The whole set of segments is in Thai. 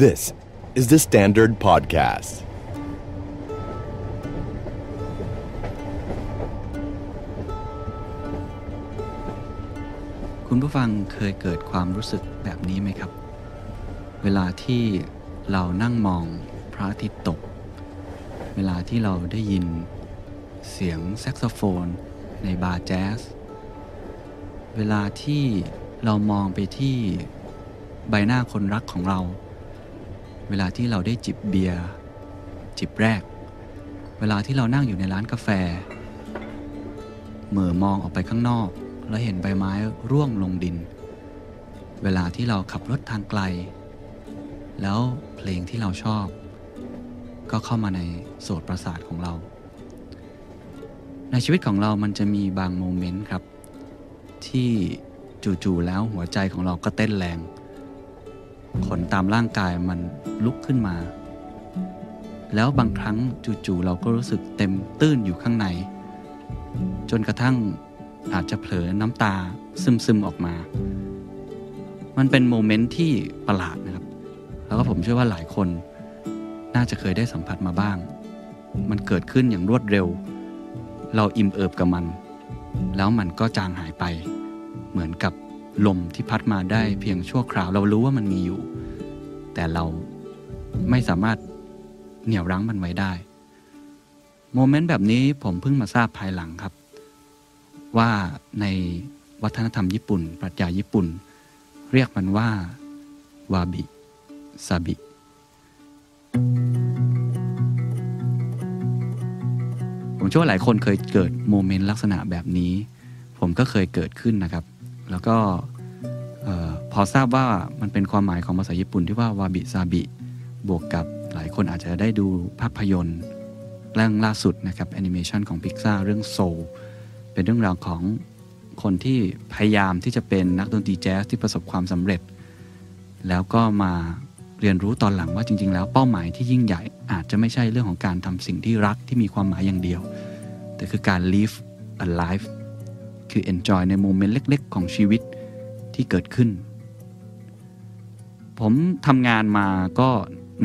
This is the Standard Podcast. คุณผู้ฟังเคยเกิดความรู้สึกแบบนี้ไหมครับ เวลาที่เรานั่งมองพระอาทิตย์ตก เวลาที่เราได้ยินเสียงแซกโซโฟนในบาร์แจ๊ส เวลาที่เรามองไปที่ใบหน้าคนรักของเรา เวลาที่เราได้จิบเบียร์จิบแรก เวลาที่เรานั่งอยู่ในร้านกาแฟ เหม่อมองออกไปข้างนอก แล้วเห็นใบไม้ร่วงลงดิน เวลาที่เราขับรถทางไกล แล้วเพลงที่เราชอบ ก็เข้ามาในโสตประสาทของเรา ในชีวิตของเรามันจะมีบาง moment ครับ ที่จู่ๆแล้วหัวใจของเราก็เต้นแรง ขนตามร่างกายมันลุกขึ้นมา แล้วบางครั้งจู่ๆเราก็รู้สึกเต็มตื้นอยู่ข้างใน จนกระทั่งอาจจะเผลอน้ำตาซึมๆออกมา มันเป็น moment ที่ประหลาดนะครับ แล้วก็ผมเชื่อว่าหลายคนน่าจะเคยได้สัมผัสมาบ้าง มันเกิดขึ้นอย่างรวดเร็ว เราอิ่มเอิบกับมัน แล้วมันก็จางหายไป เหมือนกับลมที่พัดมาได้เพียงชั่วคราว เรารู้ว่ามันมีอยู่ แต่เราไม่สามารถเหนี่ยวรั้งมันไว้ได้ โมเมนต์แบบนี้ผมเพิ่งมาทราบภายหลังครับ ว่าในวัฒนธรรมญี่ปุ่น ปรัชญาญี่ปุ่น เรียกมันว่า วาบิซาบิผมเชื่อว่าหลายคนเคยเกิด moment ลักษณะแบบนี้ ผมก็เคยเกิดขึ้นนะครับ แล้วก็ ออพอทราบว่ามันเป็นความหมายของภาษาญี่ปุ่นที่ว่าวาบิซาบิ บวกกับหลายคนอาจจะได้ดูภาพยนตร์เรื่องล่าสุดนะครับแอนิเมชันของ Pixar เรื่อง Soulเป็นเรื่องราวของคนที่พยายามที่จะเป็นนักดนตรีแจ๊สที่ประสบความสำเร็จ แล้วก็มาเรียนรู้ตอนหลังว่าจริง ๆ แล้วเป้าหมายที่ยิ่งใหญ่อาจจะไม่ใช่เรื่องของการทำสิ่งที่รักที่มีความหมายอย่างเดียว แต่คือการ live a life คือ enjoy ในโมเมนต์เล็ก ๆ ของชีวิต ที่เกิดขึ้น ผมทำงานมาก็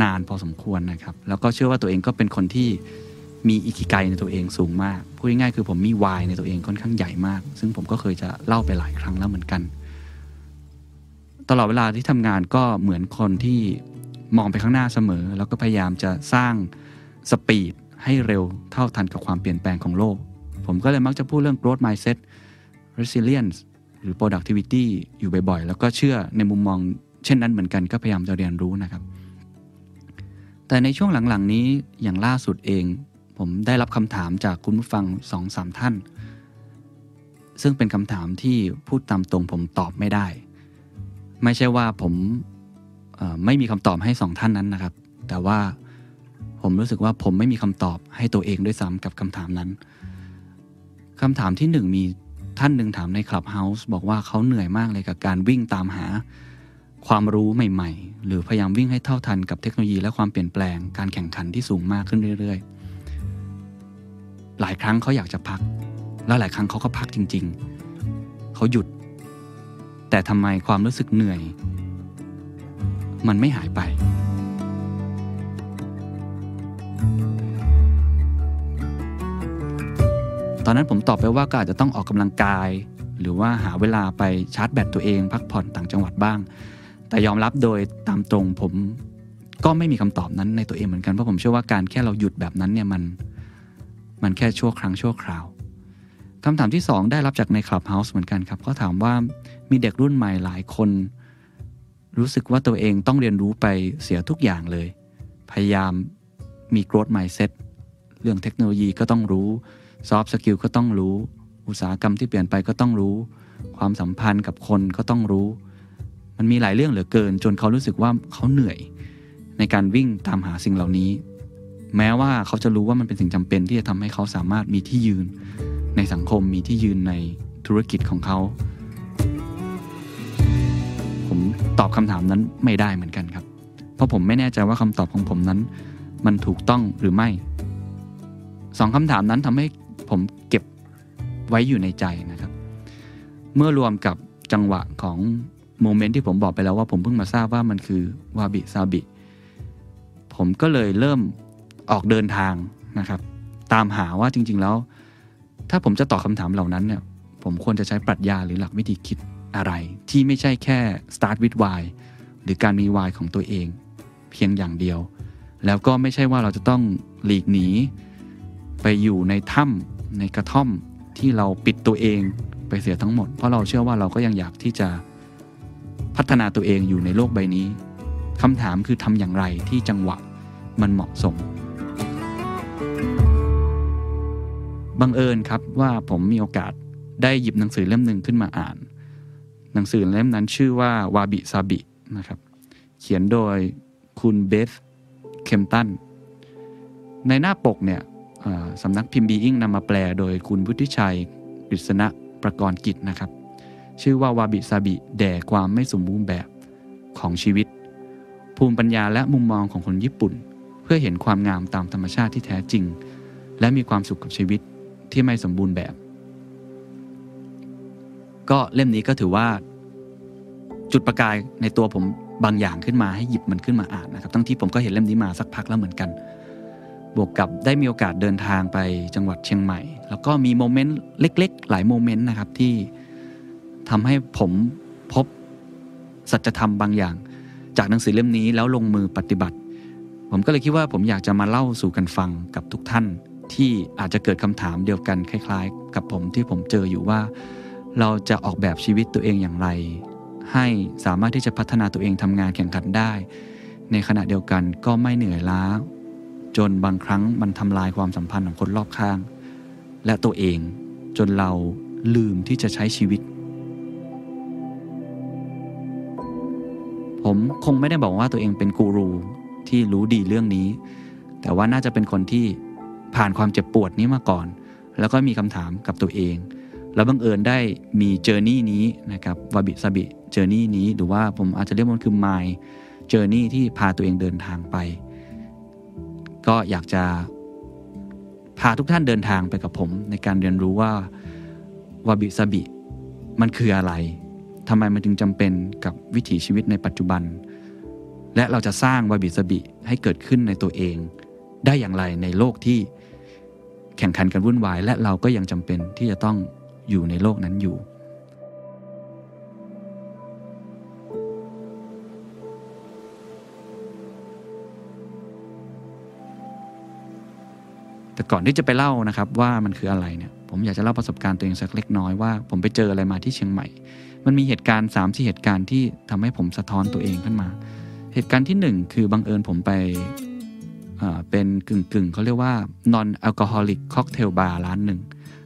นานพอสมควรนะครับ แล้วก็เชื่อว่าตัวเองก็เป็นคนที่มีอิคิไกในตัวเองสูงมากพูดง่ายๆคือผมมีวายในตัวเองค่อนข้างใหญ่มาก ซึ่งผมก็เคยจะเล่าไปหลายครั้งแล้วเหมือนกัน ตลอดเวลาที่ทำงานก็เหมือนคนที่มองไปข้างหน้าเสมอ แล้วก็พยายามจะสร้างสปีดให้เร็วเท่าทันกับความเปลี่ยนแปลงของโลก ผมก็เลยมักจะพูดเรื่อง growth mindset resilience รือ productivity อยู่บ่อยๆ แล้วก็เชื่อในมุมมองเช่นนั้นเหมือนกันก็พยายามจะเรียนรู้นะครับ แต่ในช่วงหลังๆนี้อย่างล่าสุดเอง ผมได้รับคำถามจากคุณผู้ฟังสองสามท่าน ซึ่งเป็นคำถามที่พูดตามตรงผมตอบไม่ได้ ไม่ใช่ว่าผมไม่มีคำตอบให้สองท่านนั้นนะครับ แต่ว่าผมรู้สึกว่าผมไม่มีคำตอบให้ตัวเองด้วยซ้ำกับคำถามนั้นคำถามที่หนึ่งมี ท่านหนึ่งถามในคลับเฮาส์บอกว่าเขาเหนื่อยมากเลยกับการวิ่งตามหา ความรู้ใหม่ ๆ หรือพยายามวิ่งให้เท่าทันกับเทคโนโลยีและความเปลี่ยนแปลงการแข่งขันที่สูงมากขึ้นเรื่อยๆ หลายครั้งเขาอยากจะพัก แล้วหลายครั้งเขาก็พักจริง ๆ เขาหยุด แต่ทำไมความรู้สึกเหนื่อย มันไม่หายไป ตอนนั้นผมตอบไปว่าก็อาจจะต้องออกกำลังกาย หรือว่าหาเวลาไปชาร์จแบตตัวเอง พักผ่อนต่างจังหวัดบ้าง แต่ยอมรับโดยตามตรงผมก็ไม่มีคำตอบนั้นในตัวเองเหมือนกันเพราะผมเชื่อว่าการแค่เราหยุดแบบนั้นเนี่ยมันมันแค่ชั่วครั้งชั่วคราวคำถามที่ 2 ได้รับจากในคลับเฮาส์เหมือนกันครับเขาถามว่ามีเด็กรุ่นใหม่หลายคน รู้สึกว่าตัวเองต้องเรียนรู้ไปเสียทุกอย่างเลย พยายามมี growth mindset เรื่องเทคโนโลยีก็ต้องรู้ soft skill ก็ต้องรู้ อุตสาหกรรมที่เปลี่ยนไปก็ต้องรู้ ความสัมพันธ์กับคนก็ต้องรู้ มันมีหลายเรื่องเหลือเกิน จนเขารู้สึกว่าเขาเหนื่อย ในการวิ่งตามหาสิ่งเหล่านี้ แม้ว่าเขาจะรู้ว่ามันเป็นสิ่งจำเป็นที่จะทำให้เขาสามารถมีที่ยืน ในสังคมมีที่ยืนในธุรกิจของเขา ผมตอบคำถามนั้นไม่ได้เหมือนกันครับ เพราะผมไม่แน่ใจว่าคำตอบของผมนั้น มันถูกต้องหรือไม่สองคำถามนั้นทำให้ ผมเก็บไว้อยู่ในใจนะครับ เมื่อรวมกับจังหวะของโมเมนต์ที่ผมบอกไปแล้วว่าผมเพิ่งมาทราบว่ามันคือวาบิซาบิ ผมก็เลยเริ่มออกเดินทางนะครับ ตามหาว่าจริง ๆแล้ว ถ้าผมจะตอบคำถามเหล่านั้นเนี่ยผมควรจะใช้ปรัชญาหรือหลักวิธีคิดอะไร ที่ไม่ใช่แค่ start with why หรือการมี why ของตัวเอง เพียงอย่างเดียว แล้วก็ไม่ใช่ว่าเราจะต้องหลีกหนี ไปอยู่ในถ้ำ ในกระท่อมที่เราปิดตัวเองไปเสียทั้งหมด เพราะเราเชื่อว่าเราก็ยังอยากที่จะพัฒนาตัวเองอยู่ในโลกใบนี้คำถามคือทำอย่างไรที่จังหวะมันเหมาะสม บังเอิญครับว่าผมมีโอกาสได้หยิบหนังสือเล่มหนึ่งขึ้นมาอ่าน หนังสือเล่มนั้นชื่อว่าวาบิซาบินะครับ เขียนโดยคุณเบธเคมตัน ในหน้าปกเนี่ย สำนักพิมพ์บีอิงนำมาแปลโดยคุณวุฒิชัยกฤษณะประกรณ์กิจนะครับ ชื่อว่าวาบิซาบิแด่ความไม่สมบูรณ์แบบของชีวิต ภูมิปัญญาและมุมมองของคนญี่ปุ่น เพื่อเห็นความงามตามธรรมชาติที่แท้จริง และมีความสุขกับชีวิตที่ไม่สมบูรณ์แบบ ก็เล่มนี้ก็ถือว่า จุดประกายในตัวผมบางอย่างขึ้นมาให้หยิบมันขึ้นมาอ่านนะครับ ทั้งที่ผมก็เห็นเล่มนี้มาสักพักแล้วเหมือนกัน บวกกับได้มีโอกาสเดินทางไปจังหวัดเชียงใหม่ แล้วก็มีโมเมนต์เล็ก ๆ หลายโมเมนต์นะครับที่ทำให้ผมพบสัจธรรมบางอย่าง จากหนังสือเล่มนี้แล้วลงมือปฏิบัติ ผมก็เลยคิดว่าผมอยากจะมาเล่าสู่กันฟังกับทุกท่าน ที่อาจจะเกิดคำถามเดียวกันคล้าย ๆ กับผมที่ผมเจออยู่ว่า เราจะออกแบบชีวิตตัวเองอย่างไร ให้สามารถที่จะพัฒนาตัวเองทำงานแข่งขันได้ ในขณะเดียวกันก็ไม่เหนื่อยล้า จนบางครั้งมันทำลายความสัมพันธ์ของคนรอบข้าง และตัวเองจนเราลืมที่จะใช้ชีวิต ผมคงไม่ได้บอกว่าตัวเองเป็นกูรูที่รู้ดีเรื่องนี้ แต่ว่าน่าจะเป็นคนที่ผ่านความเจ็บปวดนี้มาก่อน แล้วก็มีคำถามกับตัวเอง แล้วบังเอิญได้มีเจอร์นี่นี้นะครับวาบิซาบิเจอร์นี่นี้ หรือว่าผมอาจจะเรียกมันคือ my journey ที่พาตัวเองเดินทางไป ก็อยากจะพาทุกท่านเดินทางไปกับผม ในการเรียนรู้ว่าวาบิซาบิมันคืออะไรทำไมมันจึงจำเป็นกับวิถีชีวิตในปัจจุบัน และเราจะสร้างวาบิซาบิให้เกิดขึ้นในตัวเอง ได้อย่างไรในโลกที่แข่งขันกันวุ่นวาย และเราก็ยังจำเป็นที่จะต้องอยู่ในโลกนั้นอยู่ แต่ก่อนที่จะไปเล่านะครับว่ามันคืออะไรเนี่ยผมอยากจะเล่าประสบการณ์ตัวเองสักเล็กน้อยว่าผมไปเจออะไรมาที่เชียงใหม่ มันมีเหตุการณ์3ามที่เหตุการณ์ที่ทำให้ผมสะท้อนตัวเองขึ้นมา เหตุการณ์ที่ 1 คือบังเอิญผมไปเป็นกึ่งกึ่งเขาเรียกว่า non alcoholic cocktail bar ร้านหนึ่ง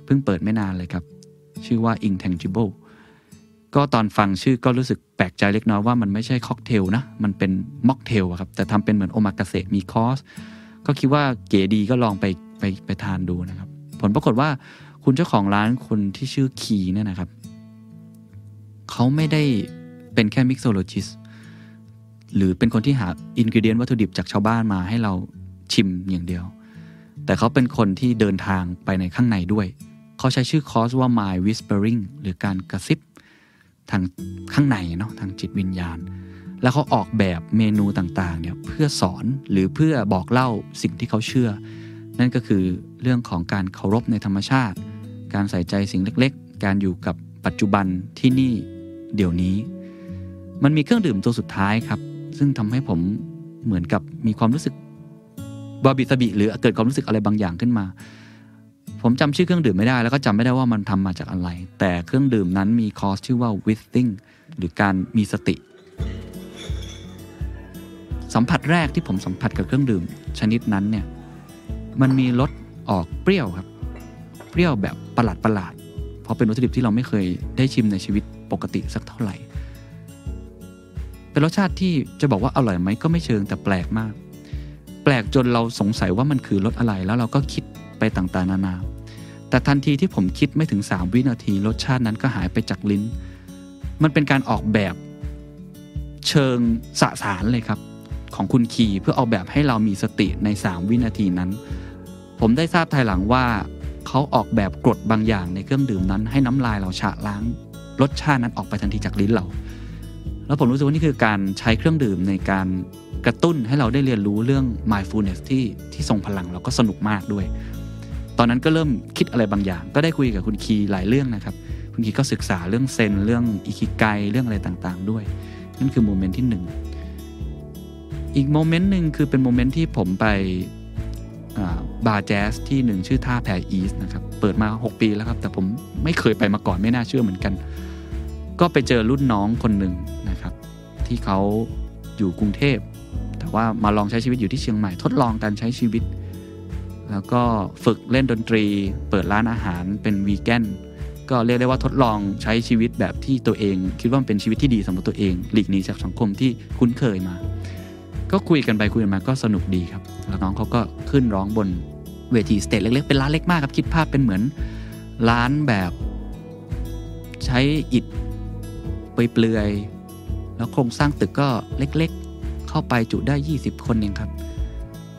เพิ่งเปิดไม่นานเลยครับ ชื่อว่า intangible ก็ตอนฟังชื่อก็รู้สึกแปลกใจเล็กน้อยว่ามันไม่ใช่ค็อกเทลนะ มันเป็นม็อกเทลครับ แต่ทำเป็นเหมือนโอมากาเสะมีคอร์ส ก็คิดว่าเก๋ดีก็ลองไป ไปไปทานดูนะครับ ผลปรากฏว่าคุณเจ้าของร้านคนที่ชื่อคีเนี่ยนะครับ เขาไม่ได้เป็นแค่ mixologist หรือเป็นคนที่หา ingredient วัตถุดิบจากชาวบ้านมาให้เราชิมอย่างเดียว แต่เขาเป็นคนที่เดินทางไปในข้างในด้วย เขาใช้ชื่อคอร์สว่า My Whispering หรือการกระซิบทางข้างในเนาะทางจิตวิญญาณ แล้วเขาออกแบบเมนูต่างๆเนี่ยเพื่อสอนหรือเพื่อบอกเล่าสิ่งที่เขาเชื่อ นั่นก็คือเรื่องของการเคารพในธรรมชาติ การใส่ใจสิ่งเล็กๆ การอยู่กับปัจจุบันที่นี่เดี๋ยวนี้ มันมีเครื่องดื่มตัวสุดท้ายครับ ซึ่งทำให้ผมเหมือนกับมีความรู้สึกบาบิสบิหรือเกิดความรู้สึกอะไรบางอย่างขึ้นมา ผมจำชื่อเครื่องดื่มไม่ได้ แล้วก็จำไม่ได้ว่ามันทำมาจากอะไร แต่เครื่องดื่มนั้นมีคอร์สชื่อว่า withing หรือการมีสติ สัมผัสแรกที่ผมสัมผัสกับเครื่องดื่มชนิดนั้นเนี่ย มันมีรสออกเปรี้ยวครับ เปรี้ยวแบบประหลาดประหลาดเพราะเป็นวัตถุดิบที่เราไม่เคยได้ชิมในชีวิตปกติสักเท่าไหร่ เป็นรสชาติที่จะบอกว่าอร่อยไหมก็ไม่เชิงแต่แปลกมาก แปลกจนเราสงสัยว่ามันคือรสอะไรแล้วเราก็คิดไปต่างๆนานา แต่ทันทีที่ผมคิดไม่ถึง 3 วินาที รสชาตินั้นก็หายไปจากลิ้น มันเป็นการออกแบบเชิงสสารเลยครับ ของคุณคีเพื่อออกแบบให้เรามีสติใน 3 วินาทีนั้น ผมได้ทราบภายหลังว่า เขาออกแบบกรดบางอย่างในเครื่องดื่มนั้น ให้น้ำลายเราฉะล้าง รสชาตินั้นออกไปทันทีจากลิ้นเรา แล้วผมรู้สึกว่านี่คือการใช้เครื่องดื่มในการกระตุ้นให้เราได้เรียนรู้เรื่อง mindfulness ที่ที่ทรงพลังแล้วก็สนุกมากด้วย ตอนนั้นก็เริ่มคิดอะไรบางอย่าง ก็ได้คุยกับคุณคีหลายเรื่องนะครับ คุณคีก็ศึกษาเรื่องเซนเรื่องอิคิไกเรื่องอะไรต่างๆ ด้วย นั่นคือ moment ที่หนึ่ง อีก moment หนึ่งคือเป็น moment ที่ผมไปบาร์แจ๊สที่หนึ่งชื่อท่าแพรอีสนะครับ เปิดมา 6 ปีแล้วครับ แต่ผมไม่เคยไปมาก่อนไม่น่าเชื่อเหมือนกัน ก็ไปเจอรุ่นน้องคนหนึ่งนะครับ ที่เขาอยู่กรุงเทพ แต่ว่ามาลองใช้ชีวิตอยู่ที่เชียงใหม่ทดลองการใช้ชีวิต แล้วก็ฝึกเล่นดนตรี เปิดร้านอาหารเป็นวีแกนก็เรียกได้ว่าทดลองใช้ชีวิตแบบที่ตัวเอง คิดว่าเป็นชีวิตที่ดีสำหรับตัวเอง หลีกหนีจากสังคมที่คุ้นเคยมา ก็คุยกันไปคุยกันมาก็สนุกดีครับแล้วน้องเขาก็ขึ้นร้องบนเวทีสเตจเล็กๆเป็นร้านเล็กมากครับคิดภาพเป็นเหมือนร้านแบบใช้อิฐเปลือยๆแล้วโครงสร้างตึกก็เล็กๆ เข้าไปจุได้ 20 คนเองครับ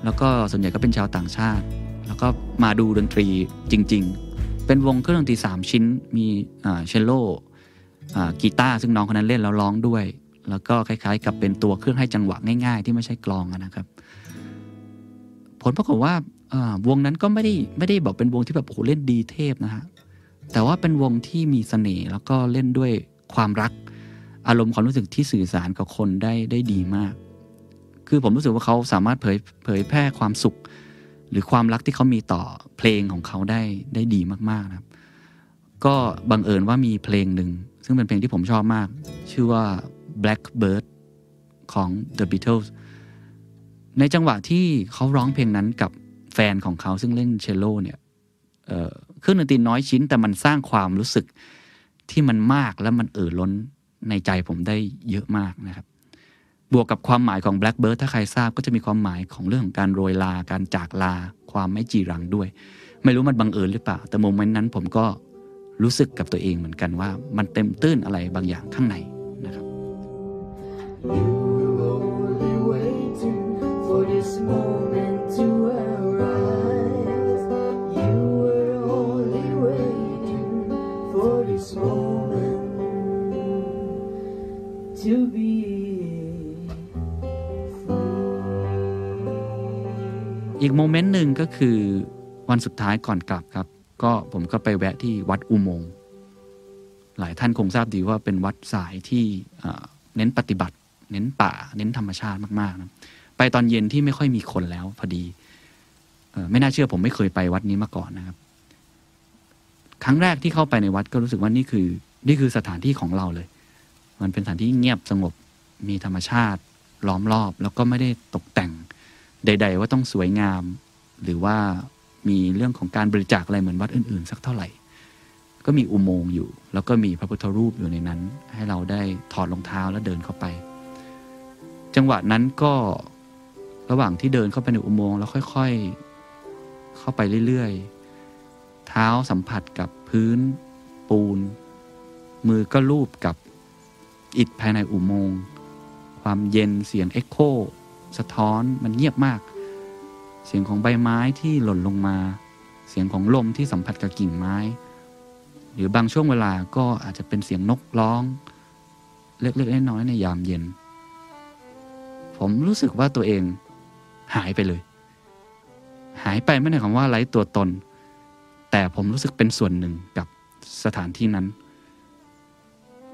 แล้วก็ส่วนใหญ่ก็เป็นชาวต่างชาติ แล้วก็มาดูดนตรีจริง ๆ เป็นวงเครื่องดนตรี 3 ชิ้นมีเชลโลกีตาร์ซึ่งน้องคนนั้นเล่นแล้วร้องด้วย แล้วก็คล้าย ๆ กับเป็นตัวเครื่องให้จังหวะง่าย ๆ ที่ไม่ใช่กลองนะครับ ผลปรากฏว่าวงนั้นก็ไม่ได้ไม่ได้บอกเป็นวงที่แบบโอ้โหเล่นดีเทพนะฮะแต่ว่าเป็นวงที่มีเสน่ห์แล้วก็เล่นด้วยความรัก อารมณ์ความรู้สึกที่สื่อสารกับคนได้ได้ดีมาก คือผมรู้สึกว่าเขาสามารถเผยเผยแพร่ความสุข หรือความรักที่เขามีต่อเพลงของเขาได้ได้ดีมากๆนะครับ ก็บังเอิญว่ามีเพลงหนึ่งซึ่งเป็นเพลงที่ผมชอบมาก ชื่อว่า Blackbird ของ The Beatles ในจังหวะที่เขาร้องเพลงนั้นกับแฟนของเขาซึ่งเล่นเชลโลเนี่ยเครื่องดนตรีน้อยชิ้น แต่มันสร้างความรู้สึกที่มันมากและมันเอ่อล้นในใจผมได้เยอะมากนะครับ บวกกับความหมายของ Blackbird ถ้าใครทราบก็จะมีความหมายของเรื่องของการโรยลา การจากลา ความไม่จีรังด้วย ไม่รู้มันบังเอิญหรือเปล่า แต่โมเมนต์นั้นผมก็รู้สึกกับตัวเองเหมือนกันว่า มันเต็มตื้นอะไรบางอย่างข้างใน You were only waiting for this moment to arise. You were only waiting for this moment to be free. อีกโมเมนต์หนึ่งก็คือวันสุดท้ายก่อนกลับครับ ก็ผมก็ไปแวะที่วัดอุโมงค์หลายท่านคงทราบดีว่าเป็นวัดสายที่เอ่อเน้นปฏิบัติ เน้นป่า เน้นธรรมชาติมากๆนะไปตอนเย็นที่ไม่ค่อยมีคนแล้วพอดีออไม่น่าเชื่อผมไม่เคยไปวัดนี้มาก่อนนะครับ ครั้งแรกที่เข้าไปในวัดก็รู้สึกว่านี่คือ นี่คือสถานที่ของเราเลย มันเป็นสถานที่เงียบสงบมีธรรมชาติล้อมรอบ แล้วก็ไม่ได้ตกแต่งใด ๆ ว่าต้องสวยงาม หรือว่ามีเรื่องของการบริจาคอะไรเหมือนวัดอื่น ๆ สักเท่าไหร่ ก็มีอุโมงค์อยู่ แล้วก็มีพระพุทธรูปอยู่ในนั้น ให้เราได้ถอดรองเท้าแล้วเดินเข้าไป จังหวะนั้นก็ระหว่างที่เดินเข้าไปในอุโมงค์แล้วค่อยๆ เข้าไปเรื่อยๆ เท้าสัมผัสกับพื้นปูน มือก็ลูบกับอิฐภายในอุโมงค์ความเย็นเสียงเอ็กโคสะท้อนมันเงียบมาก เสียงของใบไม้ที่หล่นลงมา เสียงของลมที่สัมผัสกับกิ่งไม้ หรือบางช่วงเวลาก็อาจจะเป็นเสียงนกร้อง เล็กๆน้อยๆในยามเย็น ผมรู้สึกว่าตัวเองหายไปเลย หายไปไม่ได้คำว่าไร้ตัวตน แต่ผมรู้สึกเป็นส่วนหนึ่งกับสถานที่นั้น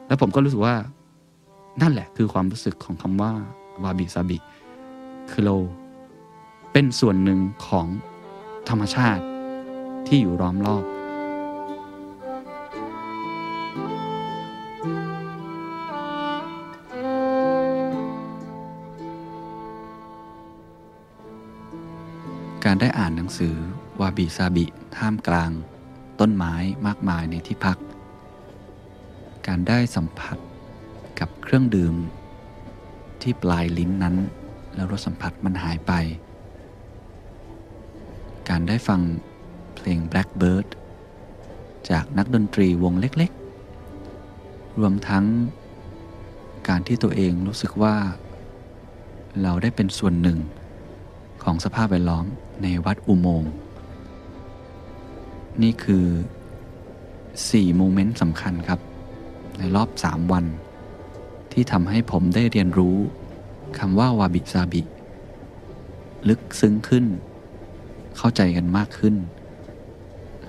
แล้วผมก็รู้สึกว่านั่นแหละคือความรู้สึกของคำว่าวาบิซาบิคือเราเป็นส่วนหนึ่งของธรรมชาติที่อยู่ล้อมรอบ การได้อ่านหนังสือวาบิซาบิท่ามกลาง ต้นไม้มากมายในที่พัก การได้สัมผัสกับเครื่องดื่ม ที่ปลายลิ้นนั้น แล้วรสสัมผัสมันหายไป การได้ฟังเพลง Blackbird จากนักดนตรีวงเล็กๆ รวมทั้งการที่ตัวเองรู้สึกว่า เราได้เป็นส่วนหนึ่งของสภาพแวดล้อม ในวัดอุโมงค์นี่คือ 4 โมเมนต์สำคัญครับ ในรอบ 3 วันที่ที่ทำให้ผมได้เรียนรู้คำว่าวาบิซาบิ ลึกซึ้งขึ้น เข้าใจกันมากขึ้น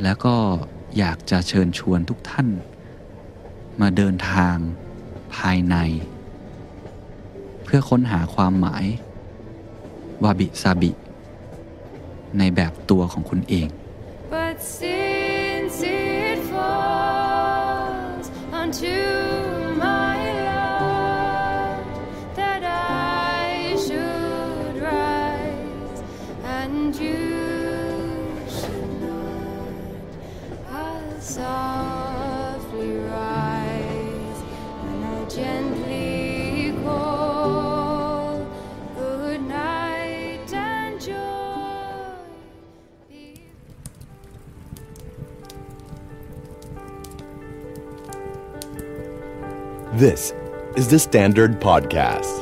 แล้วก็อยากจะเชิญชวนทุกท่าน มาเดินทางภายใน เพื่อค้นหาความหมาย วาบิซาบิ ในแบบตัวของคุณเอง This is the Standard Podcast.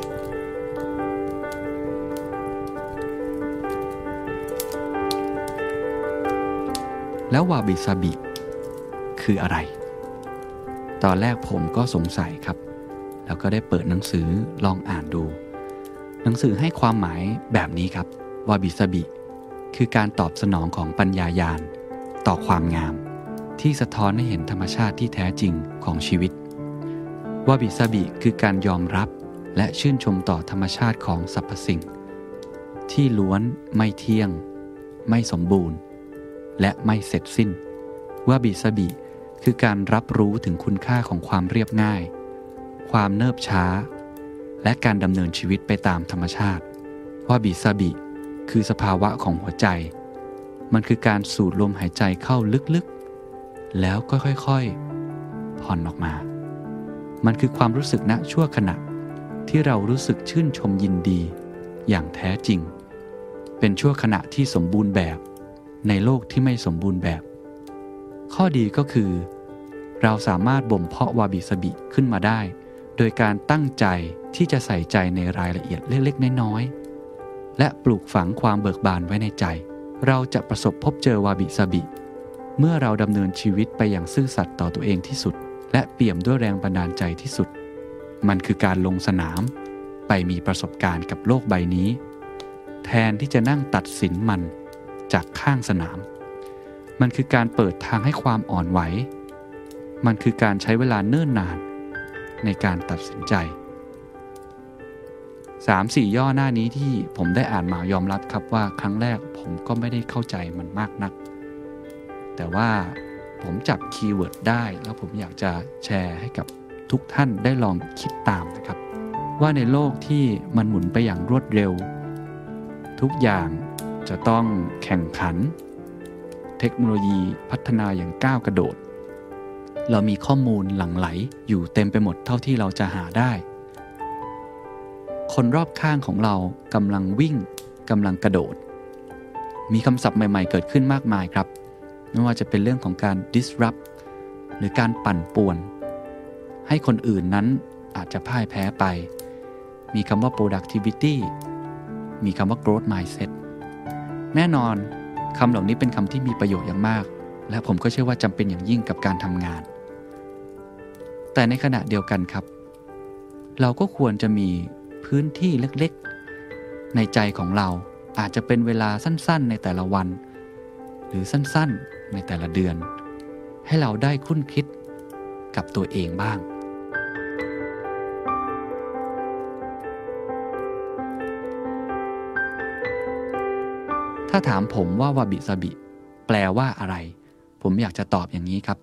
แล้ววาบิซาบิ คืออะไร ตอนแรกผมก็สงสัยครับ แล้วก็ได้เปิดหนังสือลองอ่านดู หนังสือให้ความหมายแบบนี้ครับ วาบิซาบิ คือการตอบสนองของปัญญายาณ ต่อความงาม ที่สะท้อนให้เห็นธรรมชาติที่แท้จริงของชีวิต วาบิซาบิคือการยอมรับและชื่นชมต่อธรรมชาติของสรรพสิ่ง ที่ล้วนไม่เที่ยง ไม่สมบูรณ์ และไม่เสร็จสิ้นว่าบิซาบิคือการรับรู้ถึงคุณค่าของความเรียบง่าย ความเนิบช้า และการดำเนินชีวิตไปตามธรรมชาติว่าบิซาบิคือสภาวะของหัวใจ มันคือการสูดลมหายใจเข้าลึกๆ แล้วก็ค่อยๆ ผ่อนออกมา มันคือความรู้สึกณชั่วขณะ ที่เรารู้สึกชื่นชมยินดี อย่างแท้จริง เป็นชั่วขณะที่สมบูรณ์แบบ ในโลกที่ไม่สมบูรณ์แบบ ข้อดีก็คือ เราสามารถบ่มเพาะวาบิสบิขึ้นมาได้ โดยการตั้งใจที่จะใส่ใจในรายละเอียดเล็กๆน้อยๆและปลูกฝังความเบิกบานไว้ในใจ เราจะประสบพบเจอวาบิสบิเมื่อเราดำเนินชีวิตไปอย่างซื่อสัตย์ต่อตัวเองที่สุด และเปี่ยมด้วยแรงบันดาลใจที่สุด มันคือการลงสนาม ไปมีประสบการณ์กับโลกใบนี้ แทนที่จะนั่งตัดสินมันจากข้างสนาม มันคือการเปิดทางให้ความอ่อนไหว มันคือการใช้เวลาเนิ่นนาน ในการตัดสินใจสามสี่ย่อหน้านี้ที่ผมได้อ่านมายอมรับครับว่าครั้งแรกผมก็ไม่ได้เข้าใจมันมากนัก แต่ว่า ผมจับ keyword ได้ แล้วผมอยากจะแชร์ให้กับทุกท่านได้ลองคิดตามนะครับ ว่าในโลกที่มันหมุนไปอย่างรวดเร็ว ทุกอย่างจะต้องแข่งขัน เทคโนโลยีพัฒนาอย่างก้าวกระโดด เรามีข้อมูลหลั่งไหลอยู่เต็มไปหมดเท่าที่เราจะหาได้ คนรอบข้างของเรากำลังวิ่งกำลังกระโดด มีคำศัพท์ใหม่ ๆ เกิดขึ้นมากมายครับ ไม่ว่าจะเป็นเรื่องของการ disrupt หรือการปั่นป่วน ให้คนอื่นนั้นอาจจะพ่ายแพ้ไป มีคำว่า productivity มีคำว่า growth mindset แน่นอนคำเหล่านี้เป็นคำที่มีประโยชน์อย่างมาก และผมก็เชื่อว่าจำเป็นอย่างยิ่งกับการทำงาน แต่ในขณะเดียวกันครับ เราก็ควรจะมีพื้นที่เล็กๆ ในใจของเราอาจจะเป็นเวลาสั้นๆ ในแต่ละวัน หรือสั้นๆ ในแต่ละเดือน ให้เราได้คุ้นคิดกับตัวเองบ้าง ถ้าถามผมว่าวาบิซาบิ แปลว่าอะไร ผมอยากจะตอบอย่างนี้ครับ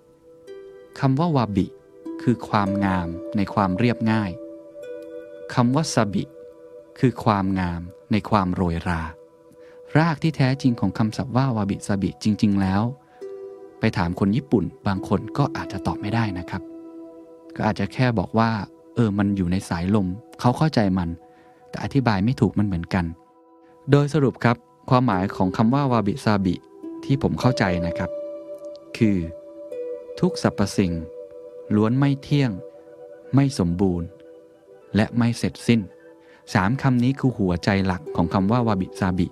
คำว่าวาบิ คือความงามในความเรียบง่ายคำว่าซาบิ คือความงามในความโรยรา รากที่แท้จริงของคำศัพท์ว่าวาบิซาบิจริง ๆ แล้ว ไปถามคนญี่ปุ่น บางคนก็อาจจะตอบไม่ได้นะครับ ก็อาจจะแค่บอกว่า เออมันอยู่ในสายลม เขาเข้าใจมัน แต่อธิบายไม่ถูกมันเหมือนกัน โดยสรุปครับ ความหมายของคำว่าวาบิซาบิที่ผมเข้าใจนะครับ คือ ทุกสรรพสิ่ง ล้วนไม่เที่ยง ไม่สมบูรณ์ และไม่เสร็จสิ้นสามคำนี้คือหัวใจหลักของคำว่าวาบิซาบิ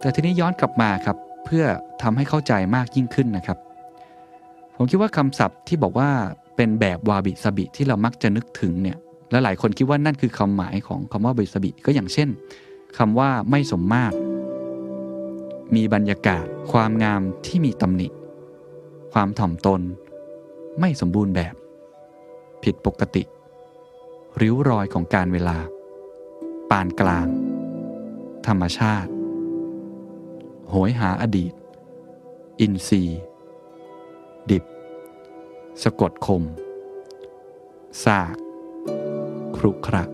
แต่ทีนี้ย้อนกลับมาครับ พื่อทำให้เข้าใจมากยิ่งขึ้นนะครับ ผมคิดว่าคำศัพท์ที่บอกว่าเป็นแบบวาบิซาบิที่เรามักจะนึกถึงเนี่ยและหลายคนคิดว่านั่นคือคำหมายของคำว่าเบสบิก็อย่างเช่นคำว่าไม่สมมาตร มีบรรยากาศ ความงามที่มีตำหนิ ความถ่อมตน ไม่สมบูรณ์แบบ ผิดปกติ ริ้วรอยของการเวลา ปานกลาง ธรรมชาติ โหยหาอดีต อินทรีย์ ดิบ สะกดคมสากครุขระ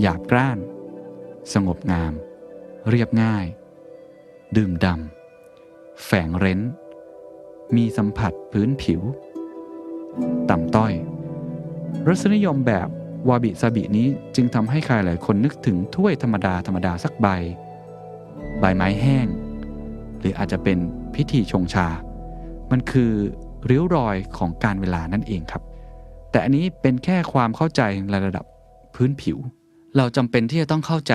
หยาบกร้าน สงบงาม เรียบง่าย ดื่มดำ แฝงเร้น มีสัมผัสพื้นผิว ต่ำต้อย รสนิยมแบบวาบิซาบินี้จึงทำให้ใครหลายคนนึกถึงถ้วยธรรมดา ธรรมดาสักใบ ใบไม้แห้ง หรืออาจจะเป็นพิธีชงชา มันคือริ้วรอยของการเวลานั่นเองครับ แต่อันนี้เป็นแค่ความเข้าใจในระดับพื้นผิว เราจำเป็นที่จะต้องเข้าใจ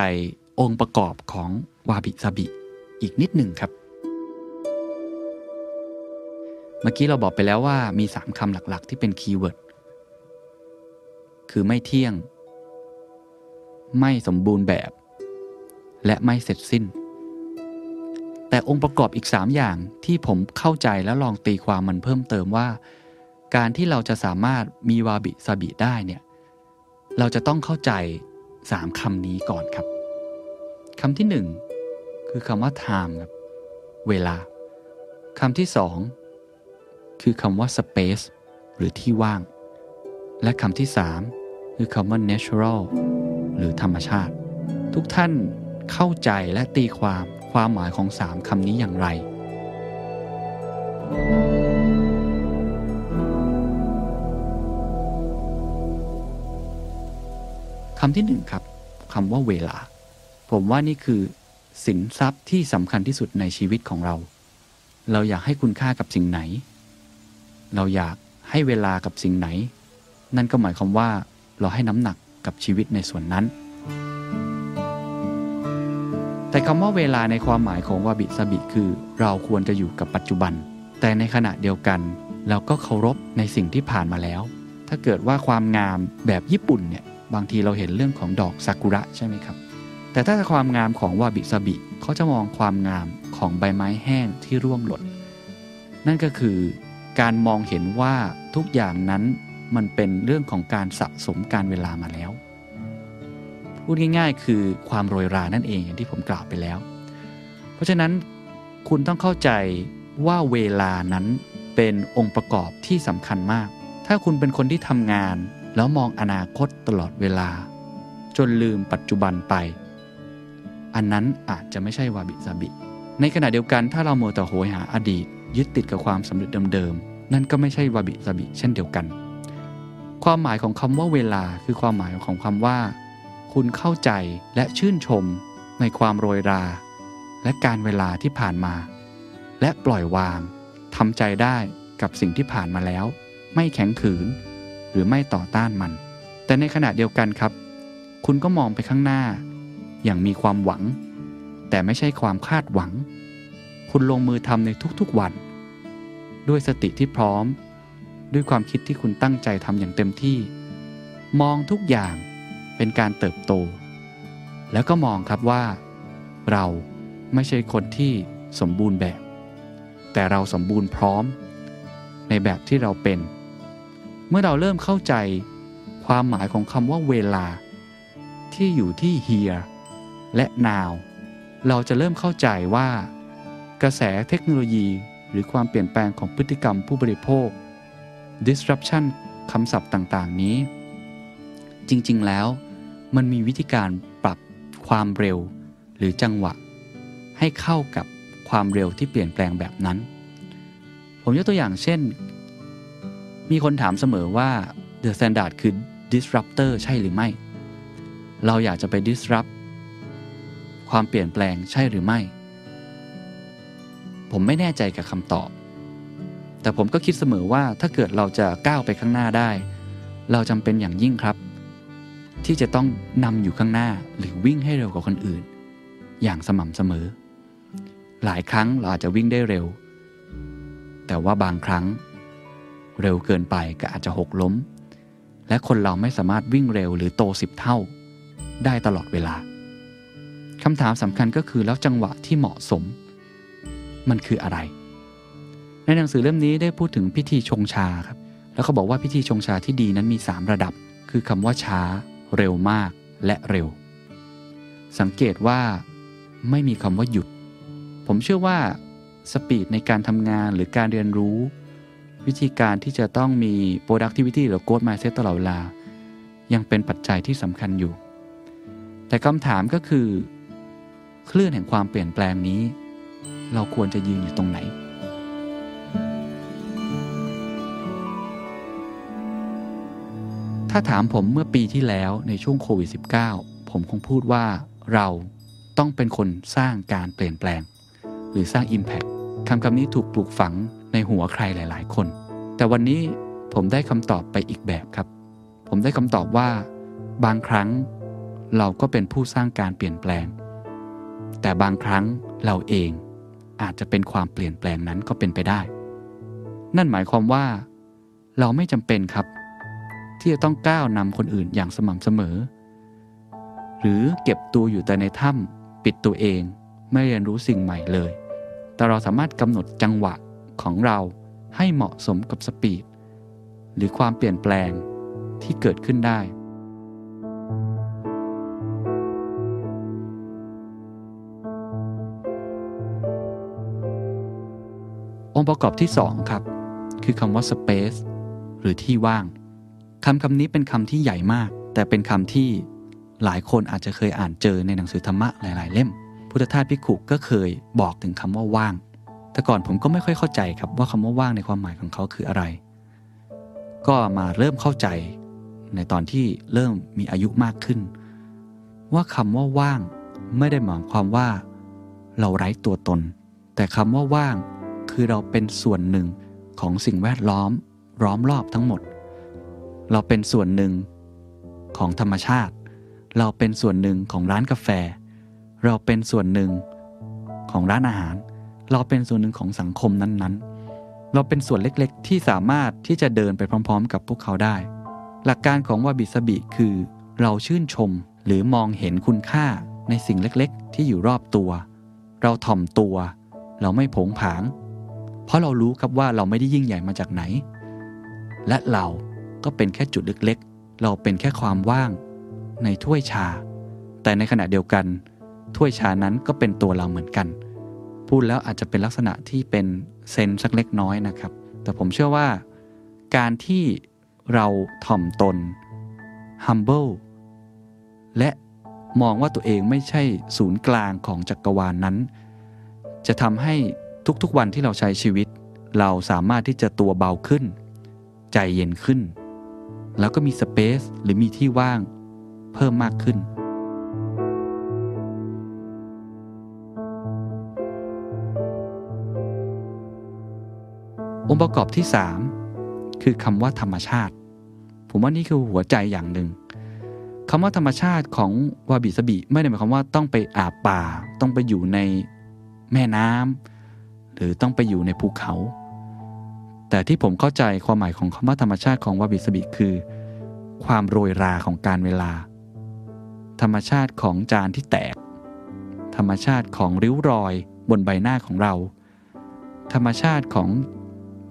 องค์ประกอบของวาบิซาบิอีกนิดหนึ่งครับ เมื่อกี้เราบอกไปแล้วว่ามี 3คำหลักๆ ที่เป็น keyword คือไม่เที่ยง ไม่สมบูรณ์แบบ และไม่เสร็จสิ้น แต่องค์ประกอบอีก 3 อย่างที่ผมเข้าใจแล้วลองตีความมันเพิ่มเติมว่า การที่เราจะสามารถมีวาบิซาบิได้เนี่ยเราจะต้องเข้าใจ 3คำนี้ก่อนครับคำที่ 1 คือคำว่า time ครับเวลาคำที่ 2 คือคำว่า space หรือที่ว่าง และคำที่ 3 คือคำว่า natural หรือธรรมชาติ ทุกท่านเข้าใจและตีความ ความหมายของ3คำนี้อย่างไร คำที่หนึ่งครับคำว่าเวลา ผมว่านี่คือสินทรัพย์ที่สำคัญที่สุดในชีวิตของเรา เราอยากให้คุณค่ากับสิ่งไหน เราอยากให้เวลากับสิ่งไหน นั่นก็หมายความว่าเราให้น้ำหนักกับชีวิตในส่วนนั้น แต่คำว่าเวลาในความหมายของวาบิซาบิคือ เราควรจะอยู่กับปัจจุบัน แต่ในขณะเดียวกัน เราก็เคารพในสิ่งที่ผ่านมาแล้ว ถ้าเกิดว่าความงามแบบญี่ปุ่นเนี่ยบางทีเราเห็นเรื่องของดอกซากุระใช่ไหมครับ แต่ถ้าความงามของวาบิซาบิเขาจะมองความงามของใบไม้แห้งที่ร่วงหล่นนั่นก็คือการมองเห็นว่าทุกอย่างนั้นมันเป็นเรื่องของการสะสมการเวลามาแล้ว พูดง่าย ๆ คือความโรยรานั่นเองอย่างที่ผมกล่าวไปแล้ว เพราะฉะนั้นคุณต้องเข้าใจว่าเวลานั้นเป็นองค์ประกอบที่สำคัญมาก ถ้าคุณเป็นคนที่ทำงาน แล้วมองอนาคตตลอดเวลา จนลืมปัจจุบันไป อันนั้นอาจจะไม่ใช่วาบิซาบิ ในขณะเดียวกันถ้าเราโมแต่โหยหาอดีต ยึดติดกับความสำเร็จเดิมๆ นั่นก็ไม่ใช่วาบิซาบิเช่นเดียวกัน ความหมายของคำว่าเวลาคือความหมายของคำว่า คุณเข้าใจและชื่นชมในความโรยรา และการเวลาที่ผ่านมา และปล่อยวางทำใจได้กับสิ่งที่ผ่านมาแล้ว ไม่แข็งขืน หรือไม่ต่อต้านมัน แต่ในขณะเดียวกันครับ คุณก็มองไปข้างหน้า อย่างมีความหวัง แต่ไม่ใช่ความคาดหวัง คุณลงมือทำในทุกๆวัน ด้วยสติที่พร้อม ด้วยความคิดที่คุณตั้งใจทำอย่างเต็มที่ มองทุกอย่าง เป็นการเติบโต แล้วก็มองครับว่า เราไม่ใช่คนที่สมบูรณ์แบบ แต่เราสมบูรณ์พร้อม ในแบบที่เราเป็น เมื่อเราเริ่มเข้าใจความหมายของคำว่าเวลา ที่อยู่ที่ here และ now เราจะเริ่มเข้าใจว่า กระแสเทคโนโลยีหรือความเปลี่ยนแปลงของพฤติกรรมผู้บริโภค disruption คำศัพท์ต่าง ๆ นี้ จริง ๆ แล้ว มันมีวิธีการปรับความเร็วหรือจังหวะ ให้เข้ากับความเร็วที่เปลี่ยนแปลงแบบนั้น ผมยกตัวอย่างเช่น มีคนถามเสมอว่า The Standard คือ disruptor ใช่หรือไม่ เราอยากจะไป disrupt ความเปลี่ยนแปลงใช่หรือไม่ ผมไม่แน่ใจกับคำตอบ แต่ผมก็คิดเสมอว่าถ้าเกิดเราจะก้าวไปข้างหน้าได้ เราจำเป็นอย่างยิ่งครับ ที่จะต้องนำอยู่ข้างหน้าหรือวิ่งให้เร็วกว่าคนอื่น อย่างสม่ำเสมอ หลายครั้งเราอาจจะวิ่งได้เร็ว แต่ว่าบางครั้ง เร็วเกินไปก็อาจจะหกล้ม และคนเราไม่สามารถวิ่งเร็วหรือโตสิบเท่า ได้ตลอดเวลาคำถามสำคัญก็คือแล้วจังหวะที่เหมาะสม มันคืออะไร ในหนังสือเล่มนี้ได้พูดถึงพิธีชงชาครับ แล้วเขาบอกว่าพิธีชงชาที่ดีนั้นมี 3 ระดับ คือคำว่าช้า เร็วมากและเร็ว สังเกตว่าไม่มีคำว่าหยุด ผมเชื่อว่าสปีดในการทำงานหรือการเรียนรู้ วิธีการที่จะต้องมี productivity หรือ growth mindset ตลอดเวลา ยังเป็นปัจจัยที่สำคัญอยู่ แต่คำถามก็คือ คลื่นแห่งความเปลี่ยนแปลงนี้ เราควรจะยืนอยู่ตรงไหน ถ้าถามผมเมื่อปีที่แล้วในช่วงโควิด -19 ผมคงพูดว่าเราต้องเป็นคนสร้างการเปลี่ยนแปลง หรือสร้าง Impact คำคำนี้ถูกปลูกฝังในหัวใครหลาย ๆ คน แต่วันนี้ผมได้คำตอบไปอีกแบบครับ ผมได้คำตอบว่า บางครั้งเราก็เป็นผู้สร้างการเปลี่ยนแปลง แต่บางครั้งเราเองอาจจะเป็นความเปลี่ยนแปลงนั้นก็เป็นไปได้ นั่นหมายความว่า เราไม่จำเป็นครับ ที่จะต้องก้าวนำคนอื่นอย่างสม่ำเสมอ หรือเก็บตัวอยู่แต่ในถ้ำปิดตัวเองไม่เรียนรู้สิ่งใหม่เลย แต่เราสามารถกำหนดจังหวะของเราให้เหมาะสมกับสปีด หรือความเปลี่ยนแปลงที่เกิดขึ้นได้ องค์ประกอบที่ 2 ครับ คือคำว่า space หรือที่ว่าง คำคำนี้เป็นคำที่ใหญ่มาก แต่เป็นคำที่หลายคนอาจจะเคยอ่านเจอในหนังสือธรรมะหลาย ๆ เล่ม พุทธทาสพิขุก็เคยบอกถึงคำว่าว่าง แต่ก่อนผมก็ไม่ค่อยเข้าใจครับว่าคำว่าว่างในความหมายของเขาคืออะไร ก็มาเริ่มเข้าใจในตอนที่เริ่มมีอายุมากขึ้น ว่าคำว่าว่าง ไม่ได้หมายความว่า เราไร้ตัวตน แต่คำว่าว่าง คือเราเป็นส่วนหนึ่งของสิ่งแวดล้อมล้อมรอบทั้งหมด เราเป็นส่วนหนึ่งของธรรมชาติ เราเป็นส่วนหนึ่งของร้านกาแฟ เราเป็นส่วนหนึ่งของร้านอาหาร เราเป็นส่วนหนึ่งของสังคมนั้นๆ เราเป็นส่วนเล็กๆ ที่สามารถที่จะเดินไปพร้อม ๆ กับพวกเขาได้ หลักการของวาบิสบิคือ เราชื่นชมหรือมองเห็นคุณค่าในสิ่งเล็กๆ ที่อยู่รอบตัว เราถ่อมตัว เราไม่ผงผาง เพราะเรารู้ครับว่าเราไม่ได้ยิ่งใหญ่มาจากไหน และเรา ก็เป็นแค่จุดเล็กๆ เราเป็นแค่ความว่างในถ้วยชา แต่ในขณะเดียวกัน ถ้วยชานั้นก็เป็นตัวเราเหมือนกัน พูดแล้วอาจจะเป็นลักษณะที่เป็นเซนสักเล็กน้อยนะครับ แต่ผมเชื่อว่า การที่เราถ่อมตน humble และมองว่าตัวเองไม่ใช่ศูนย์กลางของจักรวาลนนั้น จะทำให้ทุกๆวันที่เราใช้ชีวิต เราสามารถที่จะตัวเบาขึ้น ใจเย็นขึ้น แล้วก็มีสเปซหรือมีที่ว่างเพิ่มมากขึ้น องค์ประกอบที่ 3 คือคำว่าธรรมชาติ ผมว่านี่คือหัวใจอย่างหนึ่งคำว่าธรรมชาติของวาบิสบิไม่ได้หมายความว่าต้องไปอาบป่า ต้องไปอยู่ในแม่น้ำหรือต้องไปอยู่ในภูเขา แต่ที่ผมเข้าใจความหมายของคำว่าธรรมชาติของวาบิสบิคือ ความโรยราของการเวลา ธรรมชาติของจานที่แตก ธรรมชาติของริ้วรอยบนใบหน้าของเรา ธรรมชาติของ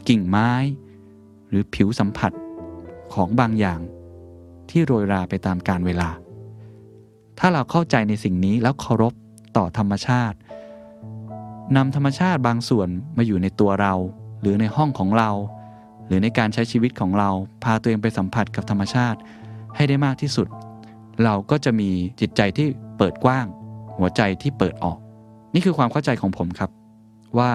กิ่งไม้ หรือผิวสัมผัสของบางอย่าง ที่โรยราไปตามกาลเวลา ถ้าเราเข้าใจในสิ่งนี้แล้วเคารพต่อธรรมชาตินำธรรมชาติบางส่วนมาอยู่ในตัวเรา หรือในห้องของเรา หรือในการใช้ชีวิตของเรา พาตัวเองไปสัมผัสกับธรรมชาติ ให้ได้มากที่สุด เราก็จะมีจิตใจที่เปิดกว้าง หัวใจที่เปิดออก นี่คือความเข้าใจของผมครับ ว่า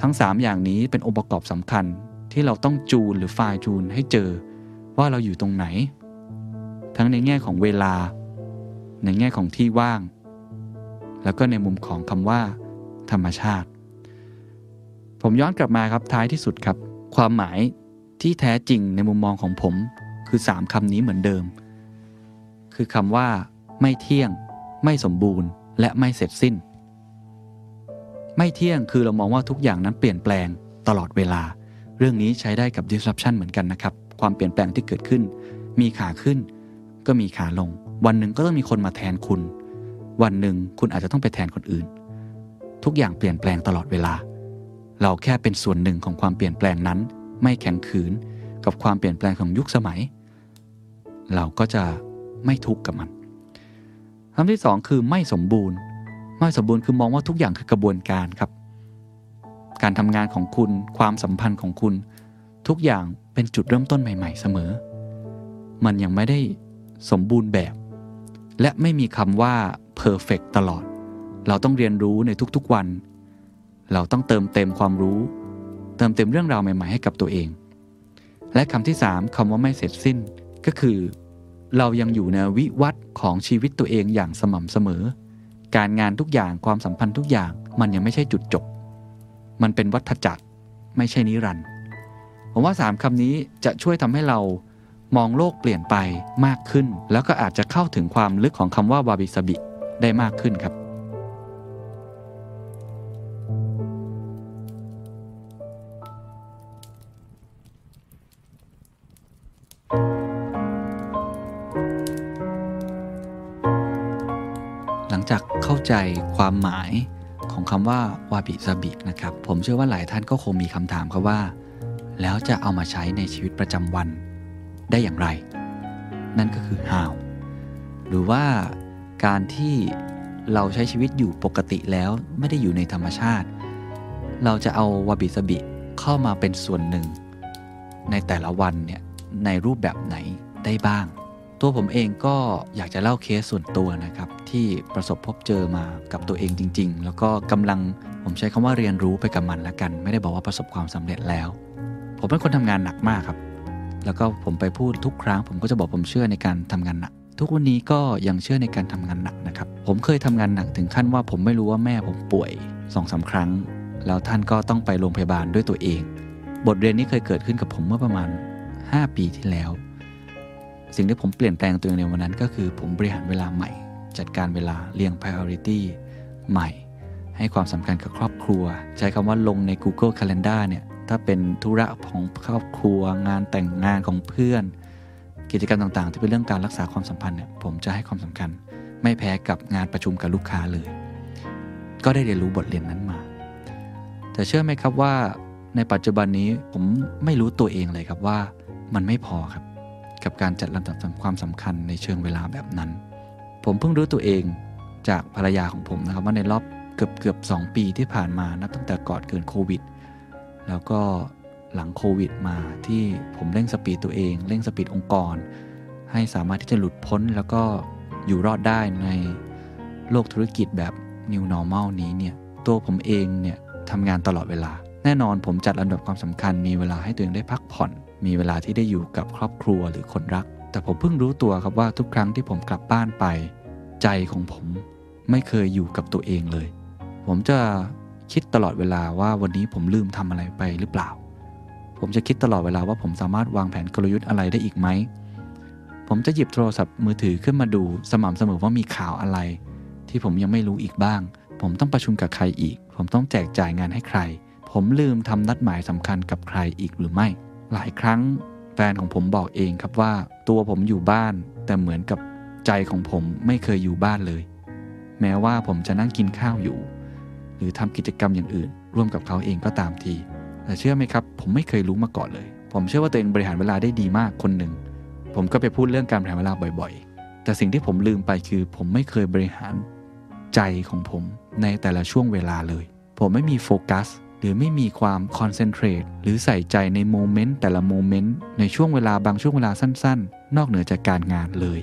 ทั้ง 3 อย่างนี้เป็นองค์ประกอบสำคัญที่เราต้องจูนหรือไฟล์จูนให้เจอว่าเราอยู่ตรงไหน ทั้งในแง่ของเวลา ในแง่ของที่ว่าง แล้วก็ในมุมของคำว่า ธรรมชาติ ผมย้อนกลับมาครับท้ายที่สุดครับ ความหมายที่แท้จริงในมุมมองของผมคือ 3คำนี้เหมือนเดิม คือคำว่า ไม่เที่ยง ไม่สมบูรณ์ และไม่เสร็จสิ้น ไม่เที่ยงคือเรามองว่าทุกอย่างนั้นเปลี่ยนแปลงตลอดเวลา เรื่องนี้ใช้ได้กับ disruption เหมือนกันนะครับ ความเปลี่ยนแปลงที่เกิดขึ้น มีขาขึ้น ก็มีขาลง วันหนึ่งก็ต้องมีคนมาแทนคุณ วันหนึ่งคุณอาจจะต้องไปแทนคนอื่น ทุกอย่างเปลี่ยนแปลงตลอดเวลา เราแค่เป็นส่วนหนึ่งของความเปลี่ยนแปลงนั้น ไม่แข็งขืนกับความเปลี่ยนแปลงของยุคสมัย เราก็จะไม่ทุกข์กับมันคำที่สองคือไม่สมบูรณ์ ไม่สมบูรณ์คือมองว่าทุกอย่างคือกระบวนการครับ การทำงานของคุณความสัมพันธ์ของคุณ ทุกอย่างเป็นจุดเริ่มต้นใหม่ ๆ เสมอ มันยังไม่ได้สมบูรณ์แบบ และไม่มีคำว่า perfect ตลอด เราต้องเรียนรู้ในทุกๆวัน เราต้องเติมเต็มความรู้ เติมเต็มเรื่องราวใหม่ๆให้กับตัวเอง และคำที่สามคำว่าไม่เสร็จสิ้น ก็คือ เรายังอยู่ในวิวัฒน์ของชีวิตตัวเองอย่างสม่ำเสมอ การงานทุกอย่างความสัมพันธ์ทุกอย่างมันยังไม่ใช่จุดจบ มันเป็นวัฏจักรไม่ใช่นิรันดร์ผมว่าสามคำนี้จะช่วยทำให้เรามองโลกเปลี่ยนไปมากขึ้น แล้วก็อาจจะเข้าถึงความลึกของคำว่า วาบิสบิ ได้มากขึ้นครับ เข้าใจความหมายของคำว่าวาบิซาบินะครับ ผมเชื่อว่าหลายท่านก็คงมีคำถามครับว่า แล้วจะเอามาใช้ในชีวิตประจำวันได้อย่างไร นั่นก็คือ how หรือว่าการที่เราใช้ชีวิตอยู่ปกติแล้วไม่ได้อยู่ในธรรมชาติ เราจะเอาวาบิซาบิเข้ามาเป็นส่วนหนึ่ง ในแต่ละวันเนี่ยในรูปแบบไหนได้บ้าง ตัวผมเองก็อยากจะเล่าเคสส่วนตัวนะครับ ที่ประสบพบเจอมากับตัวเองจริง ๆ แล้วก็กำลังผมใช้คำว่าเรียนรู้ไปกับมันละกัน ไม่ได้บอกว่าประสบความสำเร็จแล้ว ผมเป็นคนทำงานหนักมากครับ แล้วก็ผมไปพูดทุกครั้ง ผมก็จะบอกผมเชื่อในการทำงานหนัก ทุกวันนี้ก็ยังเชื่อในการทำงานหนักนะครับ ผมเคยทำงานหนักถึงขั้นว่าผมไม่รู้ว่าแม่ผมป่วยสองสาครั้ง แล้วท่านก็ต้องไปโรงพยาบาลด้วยตัวเอง บทเรียนนี้เคยเกิดขึ้นกับผมเมื่อประมาณ 5 ปีที่แล้ว สิ่งที่ผมเปลี่ยนแปลงตัวเองในวันนั้นก็คือผมบริหารเวลาใหม่ จัดการเวลาเรียง priority ใหม่ ให้ความสำคัญกับครอบครัว ใช้คำว่าลงใน Google Calendar เนี่ยถ้าเป็นธุระของครอบครัว งานแต่งงานของเพื่อน กิจกรรมต่างๆ ที่เป็นเรื่องการรักษาความสัมพันธ์เนี่ยผมจะให้ความสำคัญ ไม่แพ้กับงานประชุมกับลูกค้าเลย ก็ได้เรียนรู้บทเรียนนั้นมาแต่เชื่อไหมครับว่าในปัจจุบันนี้ผมไม่รู้ตัวเองเลยครับว่ามันไม่พอครับ กับการจัดลำดับความสำคัญในเชิงเวลาแบบนั้น ผมเพิ่งรู้ตัวเองจากภรรยาของผมนะครับว่าในรอบเกือบเกือบสปีที่ผ่านมานับตั้งแต่ก่อนเกิดโควิด แล้วก็หลังโควิดมาที่ผมเร่งสปีดตัวเอง เร่งสปีดองค์กร ให้สามารถที่จะหลุดพ้นแล้วก็อยู่รอดได้ในโลกธุรกิจแบบ New Normal นี้เนี่ยตัวผมเองเนี่ยทำงานตลอดเวลา แน่นอนผมจัดลำดับความสำคัญมีเวลาให้ตัวเองได้พักผ่อน มีเวลาที่ได้อยู่กับครอบครัวหรือคนรัก แต่ผมเพิ่งรู้ตัวครับว่าทุกครั้งที่ผมกลับบ้านไป ใจของผมไม่เคยอยู่กับตัวเองเลย ผมจะคิดตลอดเวลาว่าวันนี้ผมลืมทำอะไรไปหรือเปล่า ผมจะคิดตลอดเวลาว่าผมสามารถวางแผนกลยุทธ์อะไรได้อีกไหม ผมจะหยิบโทรศัพท์มือถือขึ้นมาดูสม่ำเสมอว่ามีข่าวอะไร ที่ผมยังไม่รู้อีกบ้าง ผมต้องประชุมกับใครอีก ผมต้องแจกจ่ายงานให้ใคร ผมลืมทำนัดหมายสำคัญกับใครอีกหรือไม่ หลายครั้งแฟนของผมบอกเองครับว่า ตัวผมอยู่บ้าน แต่เหมือนกับใจของผมไม่เคยอยู่บ้านเลย แม้ว่าผมจะนั่งกินข้าวอยู่ หรือทำกิจกรรมอย่างอื่น ร่วมกับเขาเองก็ตามทีแต่เชื่อไหมครับ ผมไม่เคยรู้มาก่อนเลย ผมเชื่อว่าตัวเองบริหารเวลาได้ดีมากคนหนึ่งผมก็ไปพูดเรื่องการบริหารเวลาบ่อยๆ แต่สิ่งที่ผมลืมไปคือ ผมไม่เคยบริหารใจของผมในแต่ละช่วงเวลาเลย ผมไม่มีโฟกัส หรือไม่มีความ concentrate หรือใส่ใจใน moment แต่ละ moment ในช่วงเวลาบางช่วงเวลาสั้น ๆ นอกเหนือจากการงานเลย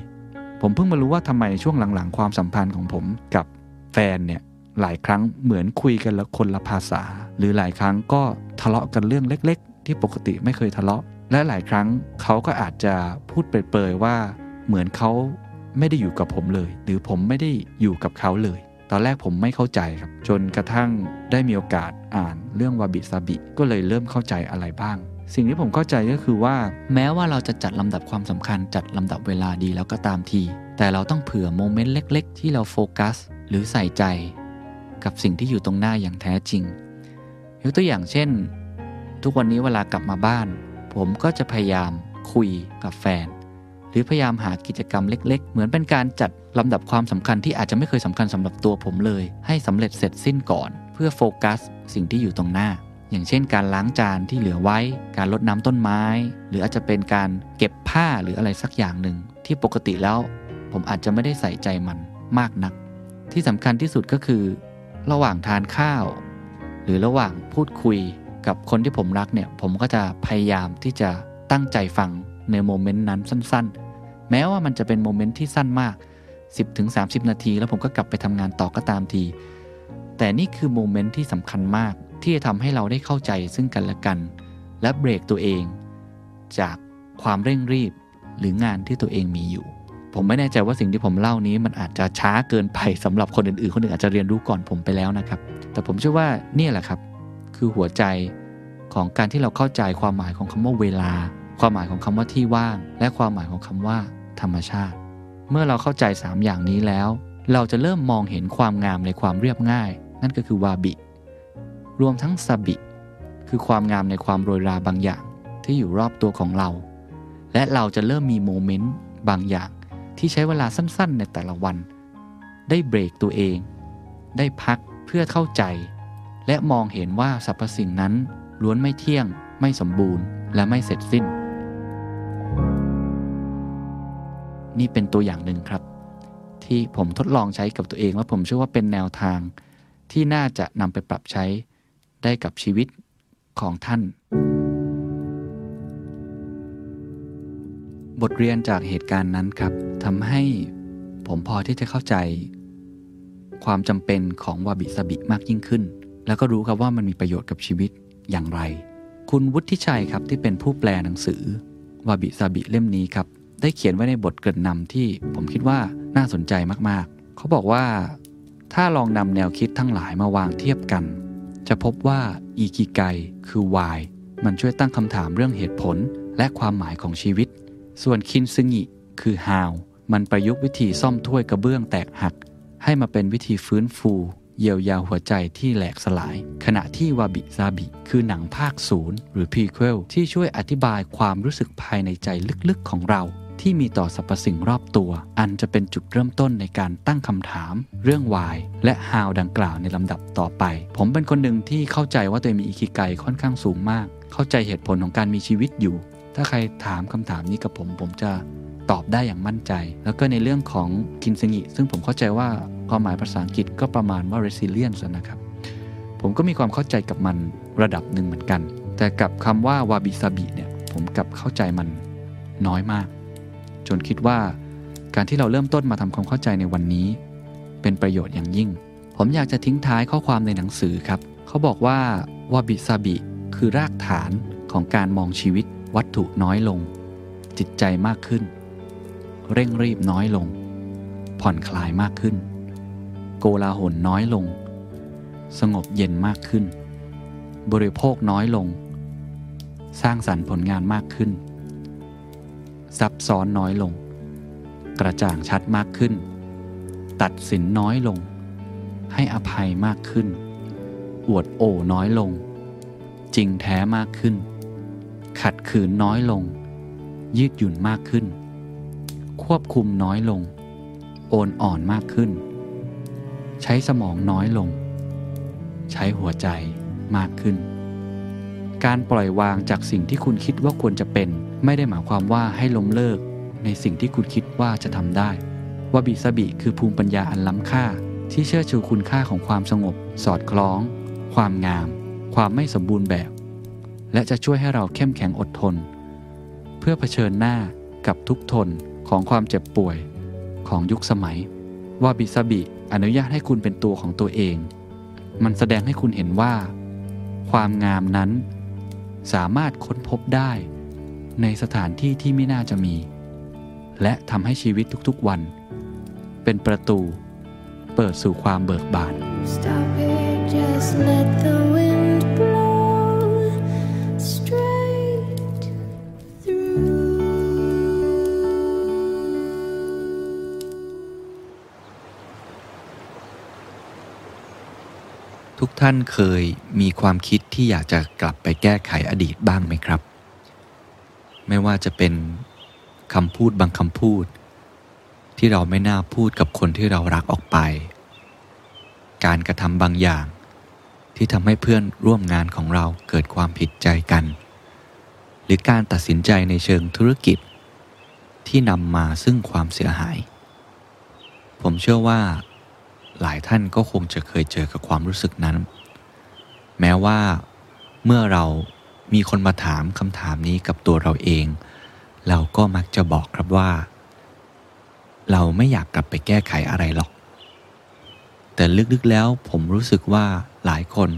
ผมเพิ่งมารู้ว่าทำไมช่วงหลังๆ ความสัมพันธ์ของผมกับแฟนเนี่ยหลายครั้งเหมือนคุยกันละคนละภาษา หรือหลายครั้งก็ทะเลาะกันเรื่องเล็ก ๆ ที่ปกติไม่เคยทะเลาะ และหลายครั้งเขาก็อาจจะพูดเปรยๆว่าเหมือนเขาไม่ได้อยู่กับผมเลย หรือผมไม่ได้อยู่กับเขาเลย ตอนแรกผมไม่เข้าใจครับ จนกระทั่งได้มีโอกาสอ่านเรื่องวาบิซาบิก็เลยเริ่มเข้าใจอะไรบ้าง สิ่งที่ผมเข้าใจก็คือว่า แม้ว่าเราจะจัดลำดับความสำคัญจัดลำดับเวลาดีแล้วก็ตามที แต่เราต้องเผื่อโมเมนต์เล็ก ๆ ที่เราโฟกัส หรือใส่ใจ กับสิ่งที่อยู่ตรงหน้าอย่างแท้จริงยกตัวอย่างเช่น ทุกวันนี้เวลากลับมาบ้าน ผมก็จะพยายามคุยกับแฟน หรือพยายามหากิจกรรมเล็ก ๆ เหมือนเป็นการจัดลำดับความสำคัญที่อาจจะไม่เคยสำคัญสำหรับตัวผมเลย ให้สำเร็จเสร็จสิ้นก่อน เพื่อโฟกัส สิ่งที่อยู่ตรงหน้า อย่างเช่น การล้างจานที่เหลือไว้ การรดน้ำต้นไม้ หรืออาจจะเป็นการเก็บผ้าหรืออะไรสักอย่างหนึ่งที่ปกติแล้ว ผมอาจจะไม่ได้ใส่ใจมันมากนัก ที่สำคัญที่สุดก็คือ ระหว่างทานข้าว หรือระหว่างพูดคุยกับคนที่ผมรักเนี่ยผมก็จะพยายามที่จะตั้งใจฟัง ใน moment นั้นสั้นๆ แม้ว่ามันจะเป็น moment ที่สั้นมาก 10-30 นาที แล้วผมก็กลับไปทำงานต่อก็ตามที แต่นี่คือ moment ที่สำคัญมากที่จะทำให้เราได้เข้าใจซึ่งกันและกัน และเบรกตัวเอง จากความเร่งรีบหรืองานที่ตัวเองมีอยู่ ผมไม่แน่ใจว่าสิ่งที่ผมเล่านี้มันอาจจะช้าเกินไปสำหรับคนอื่นๆ คนอื่นอาจจะเรียนรู้ก่อนผมไปแล้วนะครับ แต่ผมเชื่อว่านี่แหละครับ คือหัวใจของการที่เราเข้าใจความหมายของคำว่าเวลา ความหมายของคำว่าที่ว่าง และความหมายของคำว่า ธรรมชาติ เมื่อเราเข้าใจ 3 อย่างนี้แล้ว เราจะเริ่มมองเห็นความงามในความเรียบง่าย นั่นก็คือวาบิ รวมทั้งซาบิ คือความงามในความโรยราบางอย่างที่อยู่รอบตัวของเรา และเราจะเริ่มมีโมเมนต์บางอย่าง ที่ใช้เวลาสั้นๆ ในแต่ละวัน ได้เบรกตัวเอง ได้พักเพื่อเข้าใจ และมองเห็นว่าสรรพสิ่งนั้นล้วนไม่เที่ยง ไม่สมบูรณ์ และไม่เสร็จสิ้น นี่เป็นตัวอย่างหนึ่งครับ ที่ผมทดลองใช้กับตัวเองและผมเชื่อว่าเป็นแนวทางที่น่าจะนำไปปรับใช้ได้กับชีวิตของท่าน บทเรียนจากเหตุการณ์นั้นครับทำให้ผมพอที่จะเข้าใจ ความจำเป็นของวาบิสบิมากยิ่งขึ้น แล้วก็รู้ครับว่ามันมีประโยชน์กับชีวิตอย่างไร คุณวุฒิชัยครับที่เป็นผู้แปลหนังสือวาบิสบิเล่มนี้ครับ ได้เขียนไว้ในบทเกริ่นนำที่ผมคิดว่าน่าสนใจมากๆ เขาบอกว่า ถ้าลองนำแนวคิดทั้งหลายมาวางเทียบกัน จะพบว่าอีกิไกคือ why มันช่วยตั้งคำถามเรื่องเหตุผลและความหมายของชีวิต ส่วนคินซึงิคือ how มันประยุกต์วิธีซ่อมถ้วยกระเบื้องแตกหัก ให้มาเป็นวิธีฟื้นฟูเยียวยาหัวใจที่แหลกสลาย ขณะที่วาบิซาบิ คือหนังภาคศูนย์หรือ prequel ที่ช่วยอธิบายความรู้สึกภายในใจลึกๆของเรา ที่มีต่อสรรพสิ่งรอบตัว อันจะเป็นจุดเริ่มต้นในการตั้งคำถาม เรื่อง why และ how ดังกล่าวในลำดับต่อไป ผมเป็นคนหนึ่งที่เข้าใจว่าตัวเองมีอิคิไกค่อนข้างสูงมาก เข้าใจเหตุผลของการมีชีวิตอยู่ ถ้าใครถามคำถามนี้กับผม ผมจะตอบได้อย่างมั่นใจ แล้วก็ในเรื่องของคินซงิซึ่งผมเข้าใจว่าความหมายภาษาอังกฤษก็ประมาณว่า resilience นะครับ ผมก็มีความเข้าใจกับมันระดับหนึ่งเหมือนกัน แต่กับคำว่าวาบิซาบิเนี่ยผมกับเข้าใจมันน้อยมาก จนคิดว่า การที่เราเริ่มต้นมาทำความเข้าใจในวันนี้ เป็นประโยชน์อย่างยิ่ง ผมอยากจะทิ้งท้ายข้อความในหนังสือครับ เขาบอกว่าวาบิซาบิคือรากฐานของการมองชีวิตวัตถุน้อยลง จิตใจมากขึ้น เร่งรีบน้อยลง ผ่อนคลายมากขึ้น โกลาหลน้อยลง สงบเย็นมากขึ้น บริโภคน้อยลง สร้างสรรค์ผลงานมากขึ้น ซับซ้อนน้อยลง กระจ่างชัดมากขึ้น ตัดสินน้อยลง ให้อภัยมากขึ้น อวดโอ้น้อยลง จริงแท้มากขึ้น ขัดขืนน้อยลง ยืดหยุ่นมากขึ้น ควบคุมน้อยลง โอนอ่อนมากขึ้น ใช้สมองน้อยลง ใช้หัวใจมากขึ้น การปล่อยวางจากสิ่งที่คุณคิดว่าควรจะเป็น ไม่ได้หมายความว่าให้ล้มเลิก ในสิ่งที่คุณคิดว่าจะทำได้วาบิสบิคือภูมิปัญญาอันล้ำค่า ที่เชื่อชูคุณค่าของความสงบ สอดคล้อง ความงาม ความไม่สมบูรณ์แบบ และจะช่วยให้เราเข้มแข็งอดทน เพื่อเผชิญหน้ากับทุกทนของความเจ็บป่วยของยุคสมัย ว่าบิสบิอนุญาตให้คุณเป็นตัวของตัวเอง มันแสดงให้คุณเห็นว่า ความงามนั้น สามารถค้นพบได้ในสถานที่ที่ไม่น่าจะมี และทำให้ชีวิตทุกๆวัน เป็นประตูเปิดสู่ความเบิกบาน Stop it, just let the wind ทุกท่านเคยมีความคิดที่อยากจะกลับไปแก้ไขอดีตบ้างไหมครับ ไม่ว่าจะเป็นคำพูดบางคำพูด ที่เราไม่น่าพูดกับคนที่เรารักออกไป การกระทำบางอย่าง ที่ทำให้เพื่อนร่วมงานของเราเกิดความผิดใจกัน หรือการตัดสินใจในเชิงธุรกิจ ที่นำมาซึ่งความเสียหาย ผมเชื่อว่า หลายท่านก็คงจะเคยเจอกับความรู้สึกนั้น แม้ว่าเมื่อเรามีคนมาถามคำถามนี้กับตัวเราเอง เราก็มักจะบอกครับว่า เราไม่อยากกลับไปแก้ไขอะไรหรอก แต่ลึกๆแล้วผมรู้สึกว่าหลายคน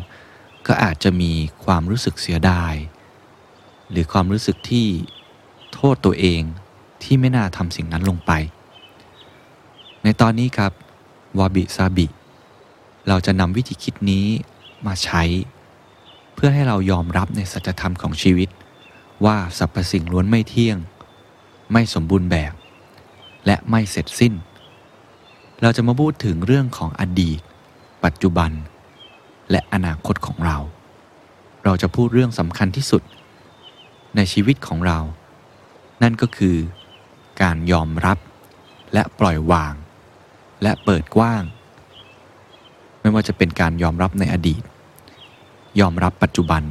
ก็อาจจะมีความรู้สึกเสียดาย หรือความรู้สึกที่โทษตัวเองที่ไม่น่าทำสิ่งนั้นลงไป ในตอนนี้ครับ วาบิซาบิ เราจะนำวิธีคิดนี้มาใช้ เพื่อให้เรายอมรับในสัจธรรมของชีวิต ว่าสรรพสิ่งล้วนไม่เที่ยง ไม่สมบูรณ์แบบ และไม่เสร็จสิ้น เราจะมาพูดถึงเรื่องของอดีต ปัจจุบัน และอนาคตของเรา เราจะพูดเรื่องสำคัญที่สุด ในชีวิตของเรา นั่นก็คือการยอมรับและปล่อยวาง และเปิดกว้าง ไม่ว่าจะเป็นการยอมรับในอดีต ยอมรับปัจจุบัน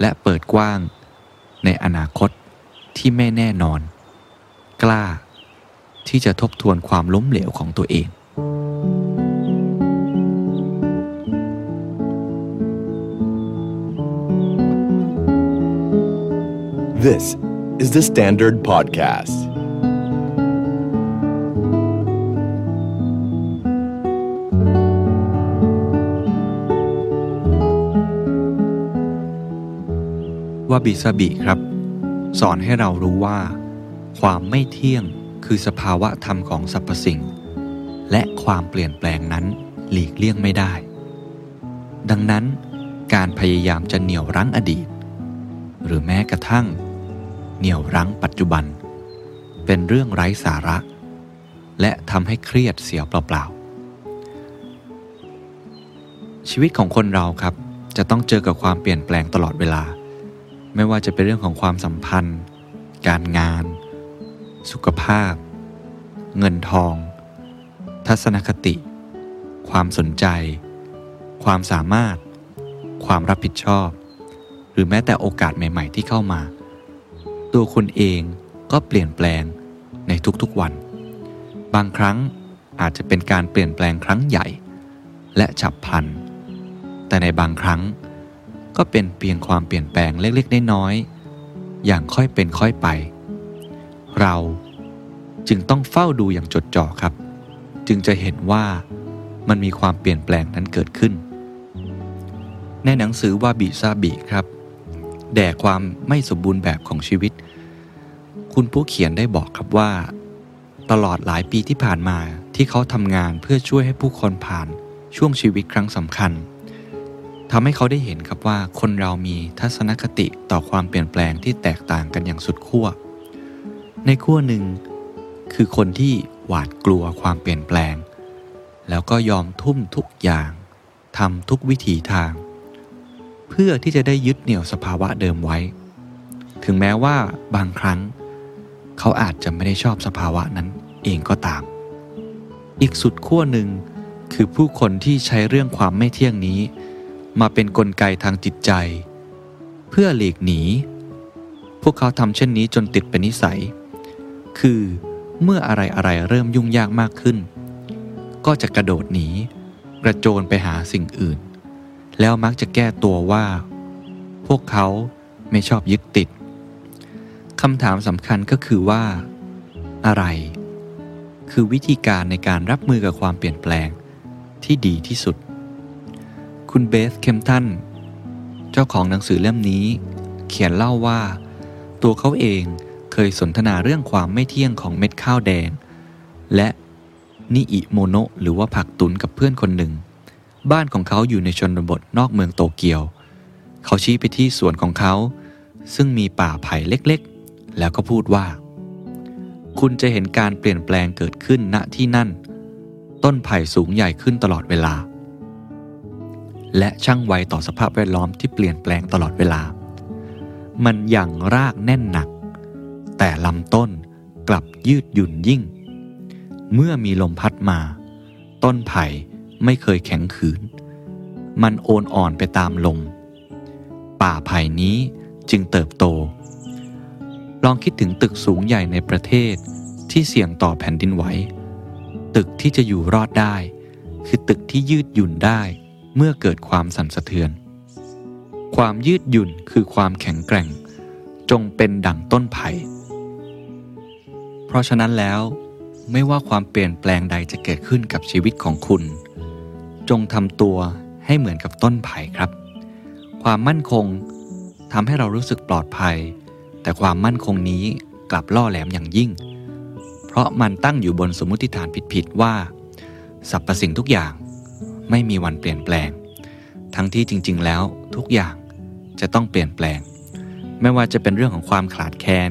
และเปิดกว้างในอนาคตที่ไม่แน่นอน กล้าที่จะทบทวนความล้มเหลวของตัวเอง This is the Standard Podcast.. บิซาบิครับ สอนให้เรารู้ว่า ความไม่เที่ยงคือสภาวะธรรมของสรรพสิ่ง และความเปลี่ยนแปลงนั้นหลีกเลี่ยงไม่ได้ ดังนั้น การพยายามจะเหนี่ยวรั้งอดีต หรือแม้กระทั่ง เหนี่ยวรั้งปัจจุบัน เป็นเรื่องไร้สาระ และทำให้เครียดเสียเปล่าๆชีวิตของคนเราครับจะต้องเจอกับความเปลี่ยนแปลงตลอดเวลา ไม่ว่าจะเป็นเรื่องของความสัมพันธ์ การงาน สุขภาพ เงินทอง ทัศนคติ ความสนใจ ความสามารถ ความรับผิดชอบ หรือแม้แต่โอกาสใหม่ๆที่เข้ามา ตัวคุณเองก็เปลี่ยนแปลงในทุกๆวัน บางครั้งอาจจะเป็นการเปลี่ยนแปลงครั้งใหญ่ และฉับพลัน แต่ในบางครั้ง ก็เป็นเพียงความเปลี่ยนแปลงเล็กๆน้อยๆอย่างค่อยเป็นค่อยไป เราจึงต้องเฝ้าดูอย่างจดจ่อครับ จึงจะเห็นว่ามันมีความเปลี่ยนแปลงนั้นเกิดขึ้น ในหนังสือว่าบิซาบิครับ แด่ความไม่สมบูรณ์แบบของชีวิต คุณผู้เขียนได้บอกครับว่า ตลอดหลายปีที่ผ่านมาที่เขาทำงานเพื่อช่วยให้ผู้คนผ่านช่วงชีวิตครั้งสำคัญ ทำให้เขาได้เห็นครับว่าคนเรามีทัศนคติต่อความเปลี่ยนแปลงที่แตกต่างกันอย่างสุดขั้ว ในขั้วหนึ่ง คือคนที่หวาดกลัวความเปลี่ยนแปลง แล้วก็ยอมทุ่มทุกอย่างทำทุกวิถีทาง เพื่อที่จะได้ยึดเหนี่ยวสภาวะเดิมไว้ ถึงแม้ว่าบางครั้ง เขาอาจจะไม่ได้ชอบสภาวะนั้นเองก็ตาม อีกสุดขั้วหนึ่งคือผู้คนที่ใช้เรื่องความไม่เที่ยงนี้ มาเป็นนกลไกทางจิตใจ เพื่อหลีกหนี พวกเขาทำเช่นนี้จนติดเป็นนิสัย คือเมื่ออะไรอะไรเริ่มยุ่งยากมากขึ้น ก็จะกระโดดหนี กระโจนไปหาสิ่งอื่น แล้วมักจะแก้ตัวว่า พวกเขาไม่ชอบยึดติดคำถามสำคัญก็คือว่า อะไร คือวิธีการในการรับมือกับความเปลี่ยนแปลงที่ดีที่สุด คุณเบสเคมตันเจ้าของหนังสือเล่มนี้ เขียนเล่าว่า ตัวเขาเองเคยสนทนาเรื่องความไม่เที่ยงของเม็ดข้าวแดง และนิอิโมโนะหรือว่าผักตุนกับเพื่อนคนหนึ่ง บ้านของเขาอยู่ในชนบทนอกเมืองโตเกียว เขาชี้ไปที่สวนของเขา ซึ่งมีป่าไผ่เล็กๆ แล้วก็พูดว่า คุณจะเห็นการเปลี่ยนแปลงเกิดขึ้นณที่นั่น ต้นไผ่สูงใหญ่ขึ้นตลอดเวลา และช่างไวต่อสภาพแวดล้อมที่เปลี่ยนแปลงตลอดเวลา มันยังรากแน่นหนัก แต่ลำต้นกลับยืดหยุ่นยิ่ง เมื่อมีลมพัดมา ต้นไผ่ไม่เคยแข็งขืน มันโอนอ่อนไปตามลม ป่าไผ่นี้จึงเติบโต ลองคิดถึงตึกสูงใหญ่ในประเทศที่เสี่ยงต่อแผ่นดินไหว ตึกที่จะอยู่รอดได้ คือตึกที่ยืดหยุ่นได้ เมื่อเกิดความสั่นสะเทือน ความยืดหยุ่นคือความแข็งแกร่ง จงเป็นดั่งต้นไผ่เพราะฉะนั้นแล้ว ไม่ว่าความเปลี่ยนแปลงใดจะเกิดขึ้นกับชีวิตของคุณ จงทำตัวให้เหมือนกับต้นไผ่ครับ ความมั่นคงทำให้เรารู้สึกปลอดภัย แต่ความมั่นคงนี้กลับล่อแหลมอย่างยิ่ง เพราะมันตั้งอยู่บนสมมติฐานผิดๆว่าสรรพสิ่งทุกอย่าง ไม่มีวันเปลี่ยนแปลง ทั้งที่จริง ๆ แล้วทุกอย่างจะต้องเปลี่ยนแปลง ไม่ว่าจะเป็นเรื่องของความขาดแคลน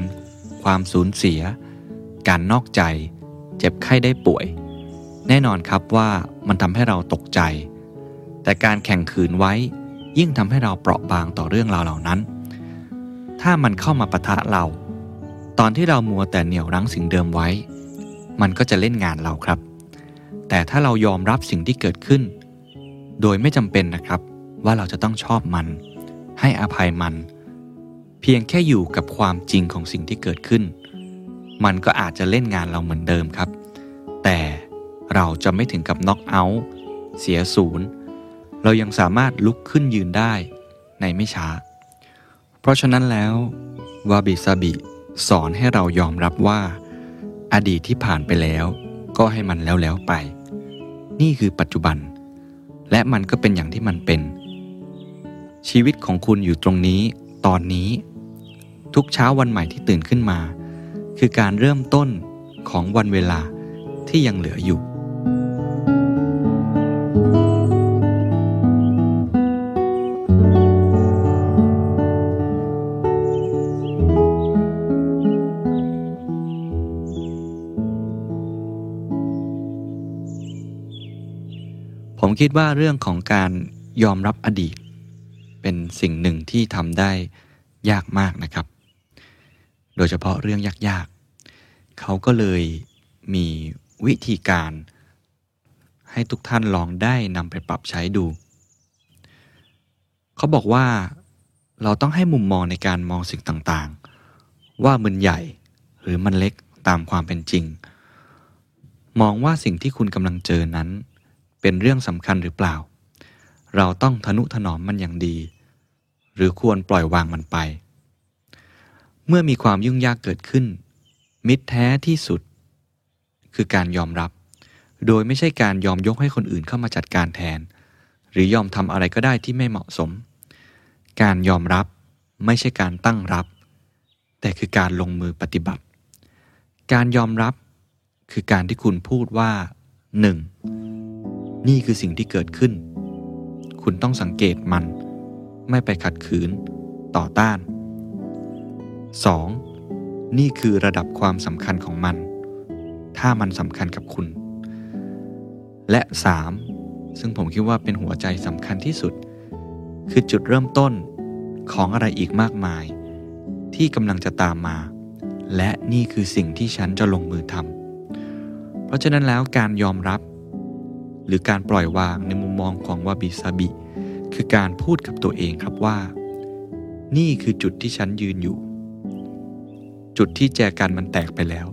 ความสูญเสีย การนอกใจ เจ็บไข้ได้ป่วย แน่นอนครับว่ามันทำให้เราตกใจ แต่การแข่งขืนไว้ยิ่งทำให้เราเปราะบางต่อเรื่องราวเหล่านั้น ถ้ามันเข้ามาปะทะเรา ตอนที่เรามัวแต่เหนี่ยวรั้งสิ่งเดิมไว้ มันก็จะเล่นงานเราครับ แต่ถ้าเรายอมรับสิ่งที่เกิดขึ้น โดยไม่จำเป็นนะครับ ว่าเราจะต้องชอบมัน ให้อภัยมัน เพียงแค่อยู่กับความจริงของสิ่งที่เกิดขึ้น มันก็อาจจะเล่นงานเราเหมือนเดิมครับ แต่เราจะไม่ถึงกับน็อกเอาท์เสียศูนย์ เรายังสามารถลุกขึ้นยืนได้ในไม่ช้า เพราะฉะนั้นแล้ววาบิซาบิสอนให้เรายอมรับว่า อดีตที่ผ่านไปแล้ว ก็ให้มันแล้วแล้วไป นี่คือปัจจุบัน และมันก็เป็นอย่างที่มันเป็น ชีวิตของคุณอยู่ตรงนี้ ตอนนี้ ทุกเช้าวันใหม่ที่ตื่นขึ้นมา คือการเริ่มต้นของวันเวลาที่ยังเหลืออยู่ ผมคิดว่าเรื่องของการยอมรับอดีต เป็นสิ่งหนึ่งที่ทำได้ยากมากนะครับ โดยเฉพาะเรื่องยากๆ เขาก็เลยมีวิธีการให้ทุกท่านลองได้นำไปปรับใช้ดู เขาบอกว่าเราต้องให้มุมมองในการมองสิ่งต่างๆ ว่ามันใหญ่หรือมันเล็กตามความเป็นจริง มองว่าสิ่งที่คุณกำลังเจอนั้น เป็นเรื่องสำคัญหรือเปล่า เราต้องทนุถนอมมันอย่างดี หรือควรปล่อยวางมันไป เมื่อมีความยุ่งยากเกิดขึ้น มิตรแท้ที่สุด คือการยอมรับ โดยไม่ใช่การยอมยกให้คนอื่นเข้ามาจัดการแทน หรือยอมทำอะไรก็ได้ที่ไม่เหมาะสม การยอมรับไม่ใช่การตั้งรับ แต่คือการลงมือปฏิบัติ การยอมรับคือการที่คุณพูดว่า 1. นี่คือสิ่งที่เกิดขึ้น คุณต้องสังเกตมัน ไม่ไปขัดขืน ต่อต้าน 2. นี่คือระดับความสำคัญของมัน ถ้ามันสำคัญกับคุณ และ 3. ซึ่งผมคิดว่าเป็นหัวใจสำคัญที่สุด คือจุดเริ่มต้นของอะไรอีกมากมาย ที่กำลังจะตามมา และนี่คือสิ่งที่ฉันจะลงมือทำเพราะฉะนั้นแล้วการยอมรับ หรือการปล่อยวางในมุมมองของวาบิซาบิ คือการพูดกับตัวเองครับว่า นี่คือจุดที่ฉันยืนอยู่ จุดที่แจกันมันแตกไปแล้ว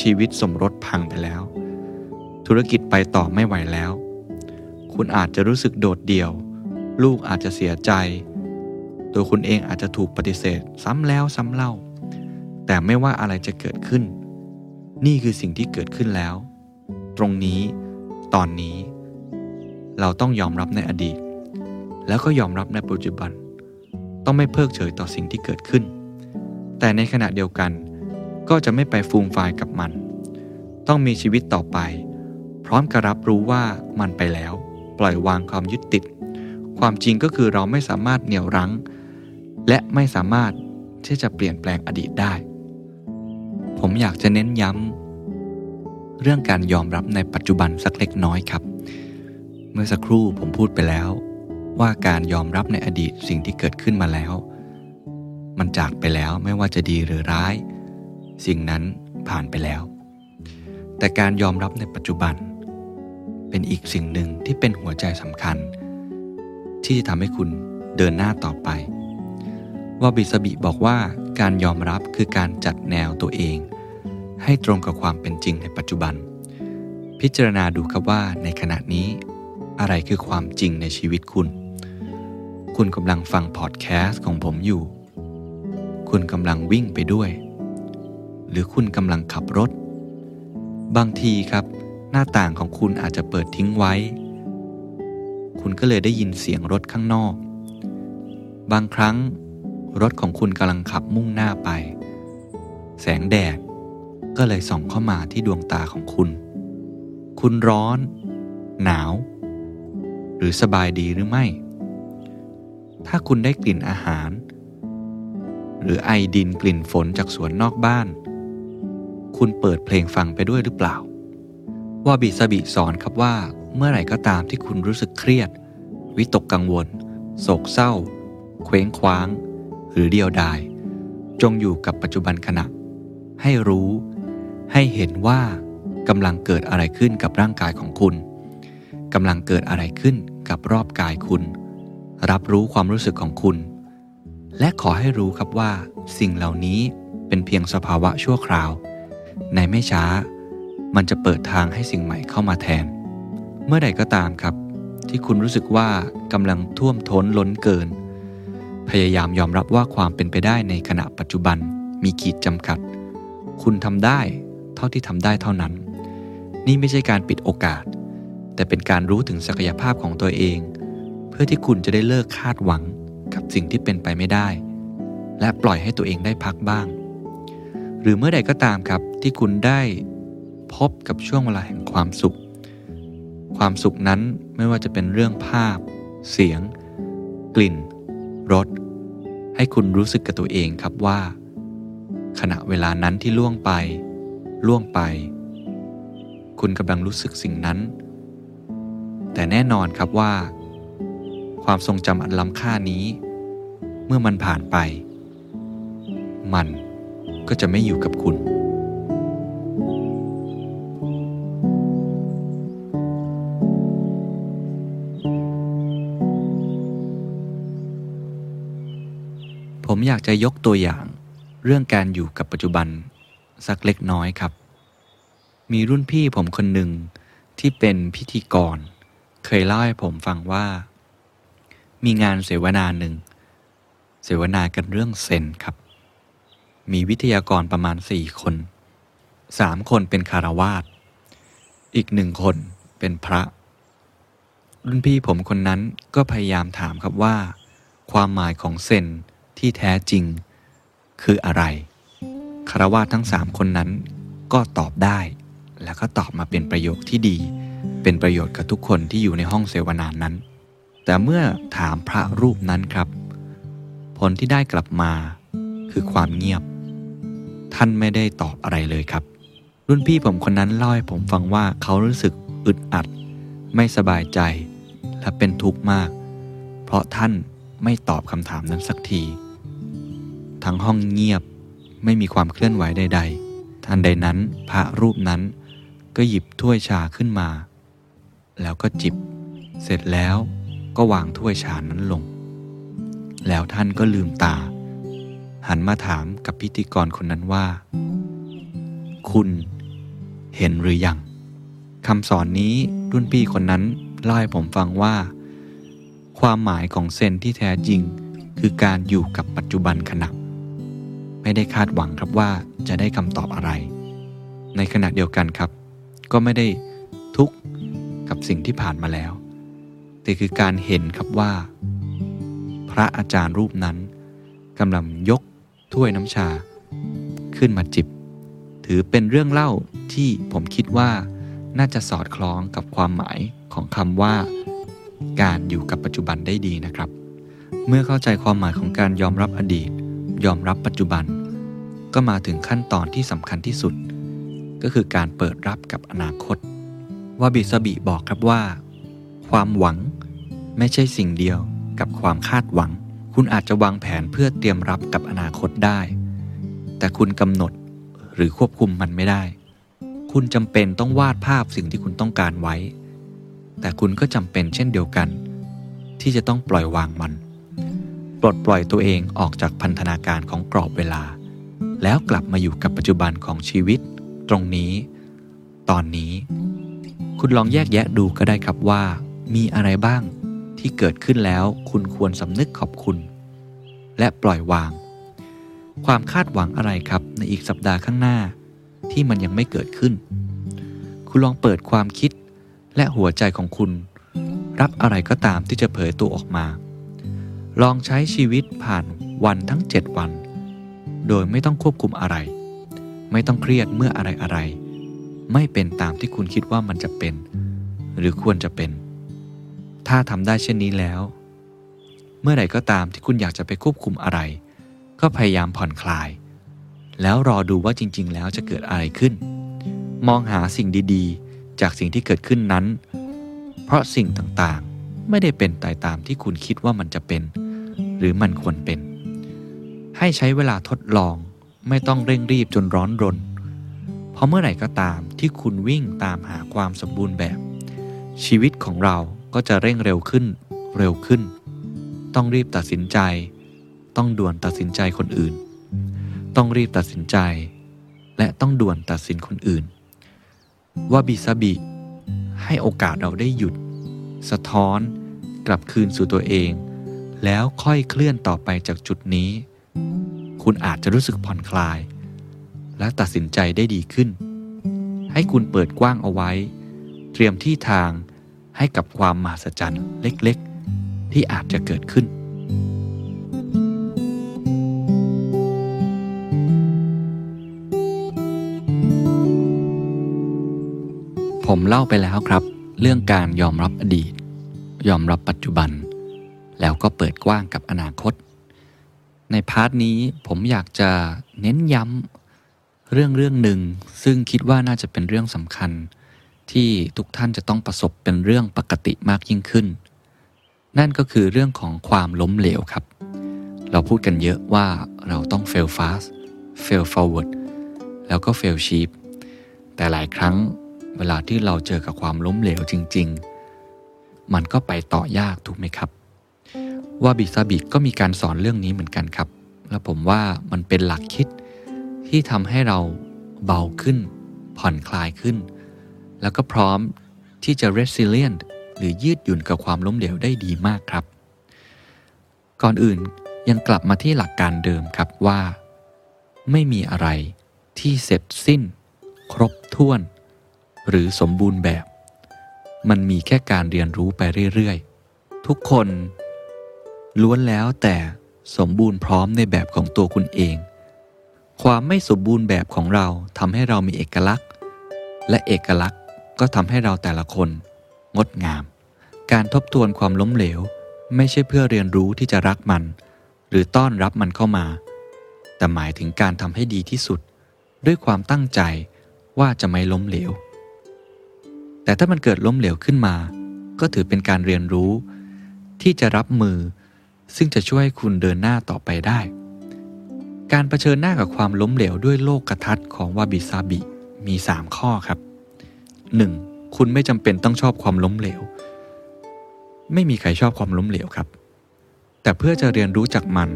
ชีวิตสมรสพังไปแล้ว ธุรกิจไปต่อไม่ไหวแล้ว คุณอาจจะรู้สึกโดดเดี่ยว ลูกอาจจะเสียใจ ตัวคุณเองอาจจะถูกปฏิเสธ ซ้ำแล้วซ้ำเล่า แต่ไม่ว่าอะไรจะเกิดขึ้น นี่คือสิ่งที่เกิดขึ้นแล้ว ตรงนี้ ตอนนี้ เราต้องยอมรับในอดีต แล้วก็ยอมรับในปัจจุบัน ต้องไม่เพิกเฉยต่อสิ่งที่เกิดขึ้น แต่ในขณะเดียวกัน ก็จะไม่ไปฟูมฟายกับมัน ต้องมีชีวิตต่อไป พร้อมกับรับรู้ว่ามันไปแล้ว ปล่อยวางความยึดติด ความจริงก็คือเราไม่สามารถเหนี่ยวรั้ง และไม่สามารถที่จะเปลี่ยนแปลงอดีตได้ ผมอยากจะเน้นย้ำ เรื่องการยอมรับในปัจจุบันสักเล็กน้อยครับ เมื่อสักครู่ผมพูดไปแล้ว ว่าการยอมรับในอดีตสิ่งที่เกิดขึ้นมาแล้ว มันจากไปแล้วไม่ว่าจะดีหรือร้าย สิ่งนั้นผ่านไปแล้ว แต่การยอมรับในปัจจุบัน เป็นอีกสิ่งหนึ่งที่เป็นหัวใจสำคัญ ที่จะทำให้คุณเดินหน้าต่อไปว่าบิสบิบอกว่าการยอมรับคือการจัดแนวตัวเอง ให้ตรงกับความเป็นจริงในปัจจุบัน พิจารณาดูครับว่าในขณะนี้ อะไรคือความจริงในชีวิตคุณ คุณกำลังฟังพอดแคสต์ของผมอยู่ คุณกำลังวิ่งไปด้วย หรือคุณกำลังขับรถ บางทีครับ หน้าต่างของคุณอาจจะเปิดทิ้งไว้ คุณก็เลยได้ยินเสียงรถข้างนอก บางครั้งรถของคุณกำลังขับมุ่งหน้าไป แสงแดด ก็เลยส่องเข้ามาที่ดวงตาของคุณ คุณร้อน หนาว หรือสบายดีหรือไม่ ถ้าคุณได้กลิ่นอาหาร หรือไอดินกลิ่นฝนจากสวนนอกบ้าน คุณเปิดเพลงฟังไปด้วยหรือเปล่า ว่าบิสบิสอนครับว่าเมื่อไหร่ก็ตามที่คุณรู้สึกเครียด วิตกกังวล โศกเศร้า เคว้งคว้าง หรือเดียวดาย จงอยู่กับปัจจุบันขณะ ให้รู้ ให้เห็นว่ากำลังเกิดอะไรขึ้นกับร่างกายของคุณกำลังเกิดอะไรขึ้นกับรอบกายคุณ รับรู้ความรู้สึกของคุณ และขอให้รู้ครับว่า สิ่งเหล่านี้เป็นเพียงสภาวะชั่วคราว ในไม่ช้า มันจะเปิดทางให้สิ่งใหม่เข้ามาแทน เมื่อใดก็ตามครับ ที่คุณรู้สึกว่ากำลังท่วมท้นล้นเกิน พยายามยอมรับว่าความเป็นไปได้ในขณะปัจจุบันมีขีดจำกัด คุณทำได้ เท่าที่ทำได้เท่านั้น นี่ไม่ใช่การปิดโอกาส แต่เป็นการรู้ถึงศักยภาพของตัวเอง เพื่อที่คุณจะได้เลิกคาดหวังกับสิ่งที่เป็นไปไม่ได้ และปล่อยให้ตัวเองได้พักบ้าง หรือเมื่อใดก็ตามครับที่คุณได้พบกับช่วงเวลาแห่งความสุข ความสุขนั้นไม่ว่าจะเป็นเรื่องภาพ เสียง กลิ่น รส ให้คุณรู้สึกกับตัวเองครับว่า ขณะเวลานั้นที่ล่วงไป ล่วงไป คุณกำลังรู้สึกสิ่งนั้น แต่แน่นอนครับว่า ความทรงจำอันล้ำค่านี้ เมื่อมันผ่านไป มันก็จะไม่อยู่กับคุณผมอยากจะยกตัวอย่างเรื่องการอยู่กับปัจจุบัน สักเล็กน้อยครับ มีรุ่นพี่ผมคนหนึ่งที่เป็นพิธีกร เคยเล่าให้ผมฟังว่า มีงานเสวนาหนึ่ง เสวนากันเรื่องเซนครับ มีวิทยากรประมาณสี่คนสามคนเป็นคารวาสอีกหนึ่งคนเป็นพระ รุ่นพี่ผมคนนั้นก็พยายามถามครับว่า ความหมายของเซนที่แท้จริง คืออะไร คารวาทั้งสามคนนั้นก็ตอบได้ แล้วก็ตอบมาเป็นประโยคที่ดี เป็นประโยชน์กับทุกคนที่อยู่ในห้องเสวนานั้น แต่เมื่อถามพระรูปนั้นครับ ผลที่ได้กลับมาคือความเงียบ ท่านไม่ได้ตอบอะไรเลยครับ รุ่นพี่ผมคนนั้นเล่าให้ผมฟังว่าเขารู้สึกอึดอัด ไม่สบายใจ และเป็นทุกข์มาก เพราะท่านไม่ตอบคำถามนั้นสักที ทั้งห้องเงียบ ไม่มีความเคลื่อนไหวใด ๆ ทันใดนั้นพระรูปนั้น ก็หยิบถ้วยชาขึ้นมา แล้วก็จิบ เสร็จแล้วก็วางถ้วยชานั้นลง แล้วท่านก็ลืมตา หันมาถามกับพิธีกรคนนั้นว่า คุณเห็นหรือยังคำสอนนี้รุ่นพี่คนนั้นเล่าให้ผมฟังว่า ความหมายของเซนที่แท้จริง คือการอยู่กับปัจจุบันขณะ ไม่ได้คาดหวังครับว่าจะได้คำตอบอะไร ในขณะเดียวกันครับ ก็ไม่ได้ทุกข์กับสิ่งที่ผ่านมาแล้ว แต่คือการเห็นครับว่า พระอาจารย์รูปนั้นกำลังยกถ้วยน้ำชา ขึ้นมาจิบ ถือเป็นเรื่องเล่าที่ผมคิดว่าน่าจะสอดคล้องกับความหมายของคำว่า การอยู่กับปัจจุบันได้ดีนะครับ เมื่อเข้าใจความหมายของการยอมรับอดีต ยอมรับปัจจุบัน ก็มาถึงขั้นตอนที่สำคัญที่สุด ก็คือการเปิดรับกับอนาคตว่าบิสบิบอกครับว่า ความหวังไม่ใช่สิ่งเดียวกับความคาดหวัง คุณอาจจะวางแผนเพื่อเตรียมรับกับอนาคตได้ แต่คุณกำหนดหรือควบคุมมันไม่ได้ คุณจำเป็นต้องวาดภาพสิ่งที่คุณต้องการไว้ แต่คุณก็จำเป็นเช่นเดียวกัน ที่จะต้องปล่อยวางมัน ปลดปล่อยตัวเองออกจากพันธนาการของกรอบเวลา แล้วกลับมาอยู่กับปัจจุบันของชีวิต ตรงนี้ ตอนนี้ คุณลองแยกแยะดูก็ได้ครับว่า มีอะไรบ้างที่เกิดขึ้นแล้วคุณควรสำนึกขอบคุณ และปล่อยวาง ความคาดหวังอะไรครับในอีกสัปดาห์ข้างหน้า ที่มันยังไม่เกิดขึ้น คุณลองเปิดความคิดและหัวใจของคุณ รับอะไรก็ตามที่จะเผยตัวออกมา ลองใช้ชีวิตผ่านวันทั้ง 7 วัน โดยไม่ต้องควบคุมอะไร ไม่ต้องเครียดเมื่ออะไรอะไร ไม่เป็นตามที่คุณคิดว่ามันจะเป็น หรือควรจะเป็น ถ้าทำได้เช่นนี้แล้ว เมื่อไหร่ก็ตามที่คุณอยากจะไปควบคุมอะไร ก็พยายามผ่อนคลาย แล้วรอดูว่าจริง ๆ แล้วจะเกิดอะไรขึ้น มองหาสิ่งดีๆ จากสิ่งที่เกิดขึ้นนั้น เพราะสิ่งต่างๆ ไม่ได้เป็นตายตามที่คุณคิดว่ามันจะเป็น หรือมันควรเป็น ให้ใช้เวลาทดลองไม่ต้องเร่งรีบจนร้อนรน เพราะเมื่อไหร่ก็ตามที่คุณวิ่งตามหาความสมบูรณ์แบบ ชีวิตของเราก็จะเร่งเร็วขึ้น เร็วขึ้น ต้องรีบตัดสินใจ ต้องด่วนตัดสินใจคนอื่น ต้องรีบตัดสินใจ และต้องด่วนตัดสินคนอื่น ว่าบิซาบิให้โอกาสเราได้หยุด สะท้อน กลับคืนสู่ตัวเอง แล้วค่อยเคลื่อนต่อไปจากจุดนี้ คุณอาจจะรู้สึกผ่อนคลาย และตัดสินใจได้ดีขึ้น ให้คุณเปิดกว้างเอาไว้ เตรียมที่ทางให้กับความมหัศจรรย์เล็กๆ ที่อาจจะเกิดขึ้น ผมเล่าไปแล้วครับ เรื่องการยอมรับอดีต ยอมรับปัจจุบัน แล้วก็เปิดกว้างกับอนาคต ในพาร์ทนี้ผมอยากจะเน้นย้ำเรื่องเรื่องหนึ่ง ซึ่งคิดว่าน่าจะเป็นเรื่องสำคัญ ที่ทุกท่านจะต้องประสบเป็นเรื่องปกติมากยิ่งขึ้น นั่นก็คือเรื่องของความล้มเหลวครับ เราพูดกันเยอะว่าเราต้อง fail fast fail forward แล้วก็ fail cheap แต่หลายครั้งเวลาที่เราเจอกับความล้มเหลวจริง ๆ มันก็ไปต่อยากถูกไหมครับ ว่าบิซาบิก็มีการสอนเรื่องนี้เหมือนกันครับ และผมว่ามันเป็นหลักคิดที่ทำให้เราเบาขึ้น ผ่อนคลายขึ้น แล้วก็พร้อมที่จะ resilient หรือยืดหยุ่นกับความล้มเหลวได้ดีมากครับ ก่อนอื่นยังกลับมาที่หลักการเดิมครับว่า ไม่มีอะไรที่เสร็จสิ้น ครบถ้วน หรือสมบูรณ์แบบ มันมีแค่การเรียนรู้ไปเรื่อยๆ ทุกคน ล้วนแล้วแต่สมบูรณ์พร้อมในแบบของตัวคุณเอง ความไม่สมบูรณ์แบบของเราทำให้เรามีเอกลักษณ์ และเอกลักษณ์ก็ทำให้เราแต่ละคน งดงาม การทบทวนความล้มเหลว ไม่ใช่เพื่อเรียนรู้ที่จะรักมัน หรือต้อนรับมันเข้ามา แต่หมายถึงการทำให้ดีที่สุด ด้วยความตั้งใจว่าจะไม่ล้มเหลว แต่ถ้ามันเกิดล้มเหลวขึ้นมา ก็ถือเป็นการเรียนรู้ ที่จะรับมือ ซึ่งจะช่วยให้คุณเดินหน้าต่อไปได้ การรเผชิญหน้ากับความล้มเหลวด้วยโลกกระทัดของวาบิซาบิมี 3 ข้อครับ 1. คุณไม่จำเป็นต้องชอบความล้มเหลว ไม่มีใครชอบความล้มเหลวครับ แต่เพื่อจะเรียนรู้จากมัน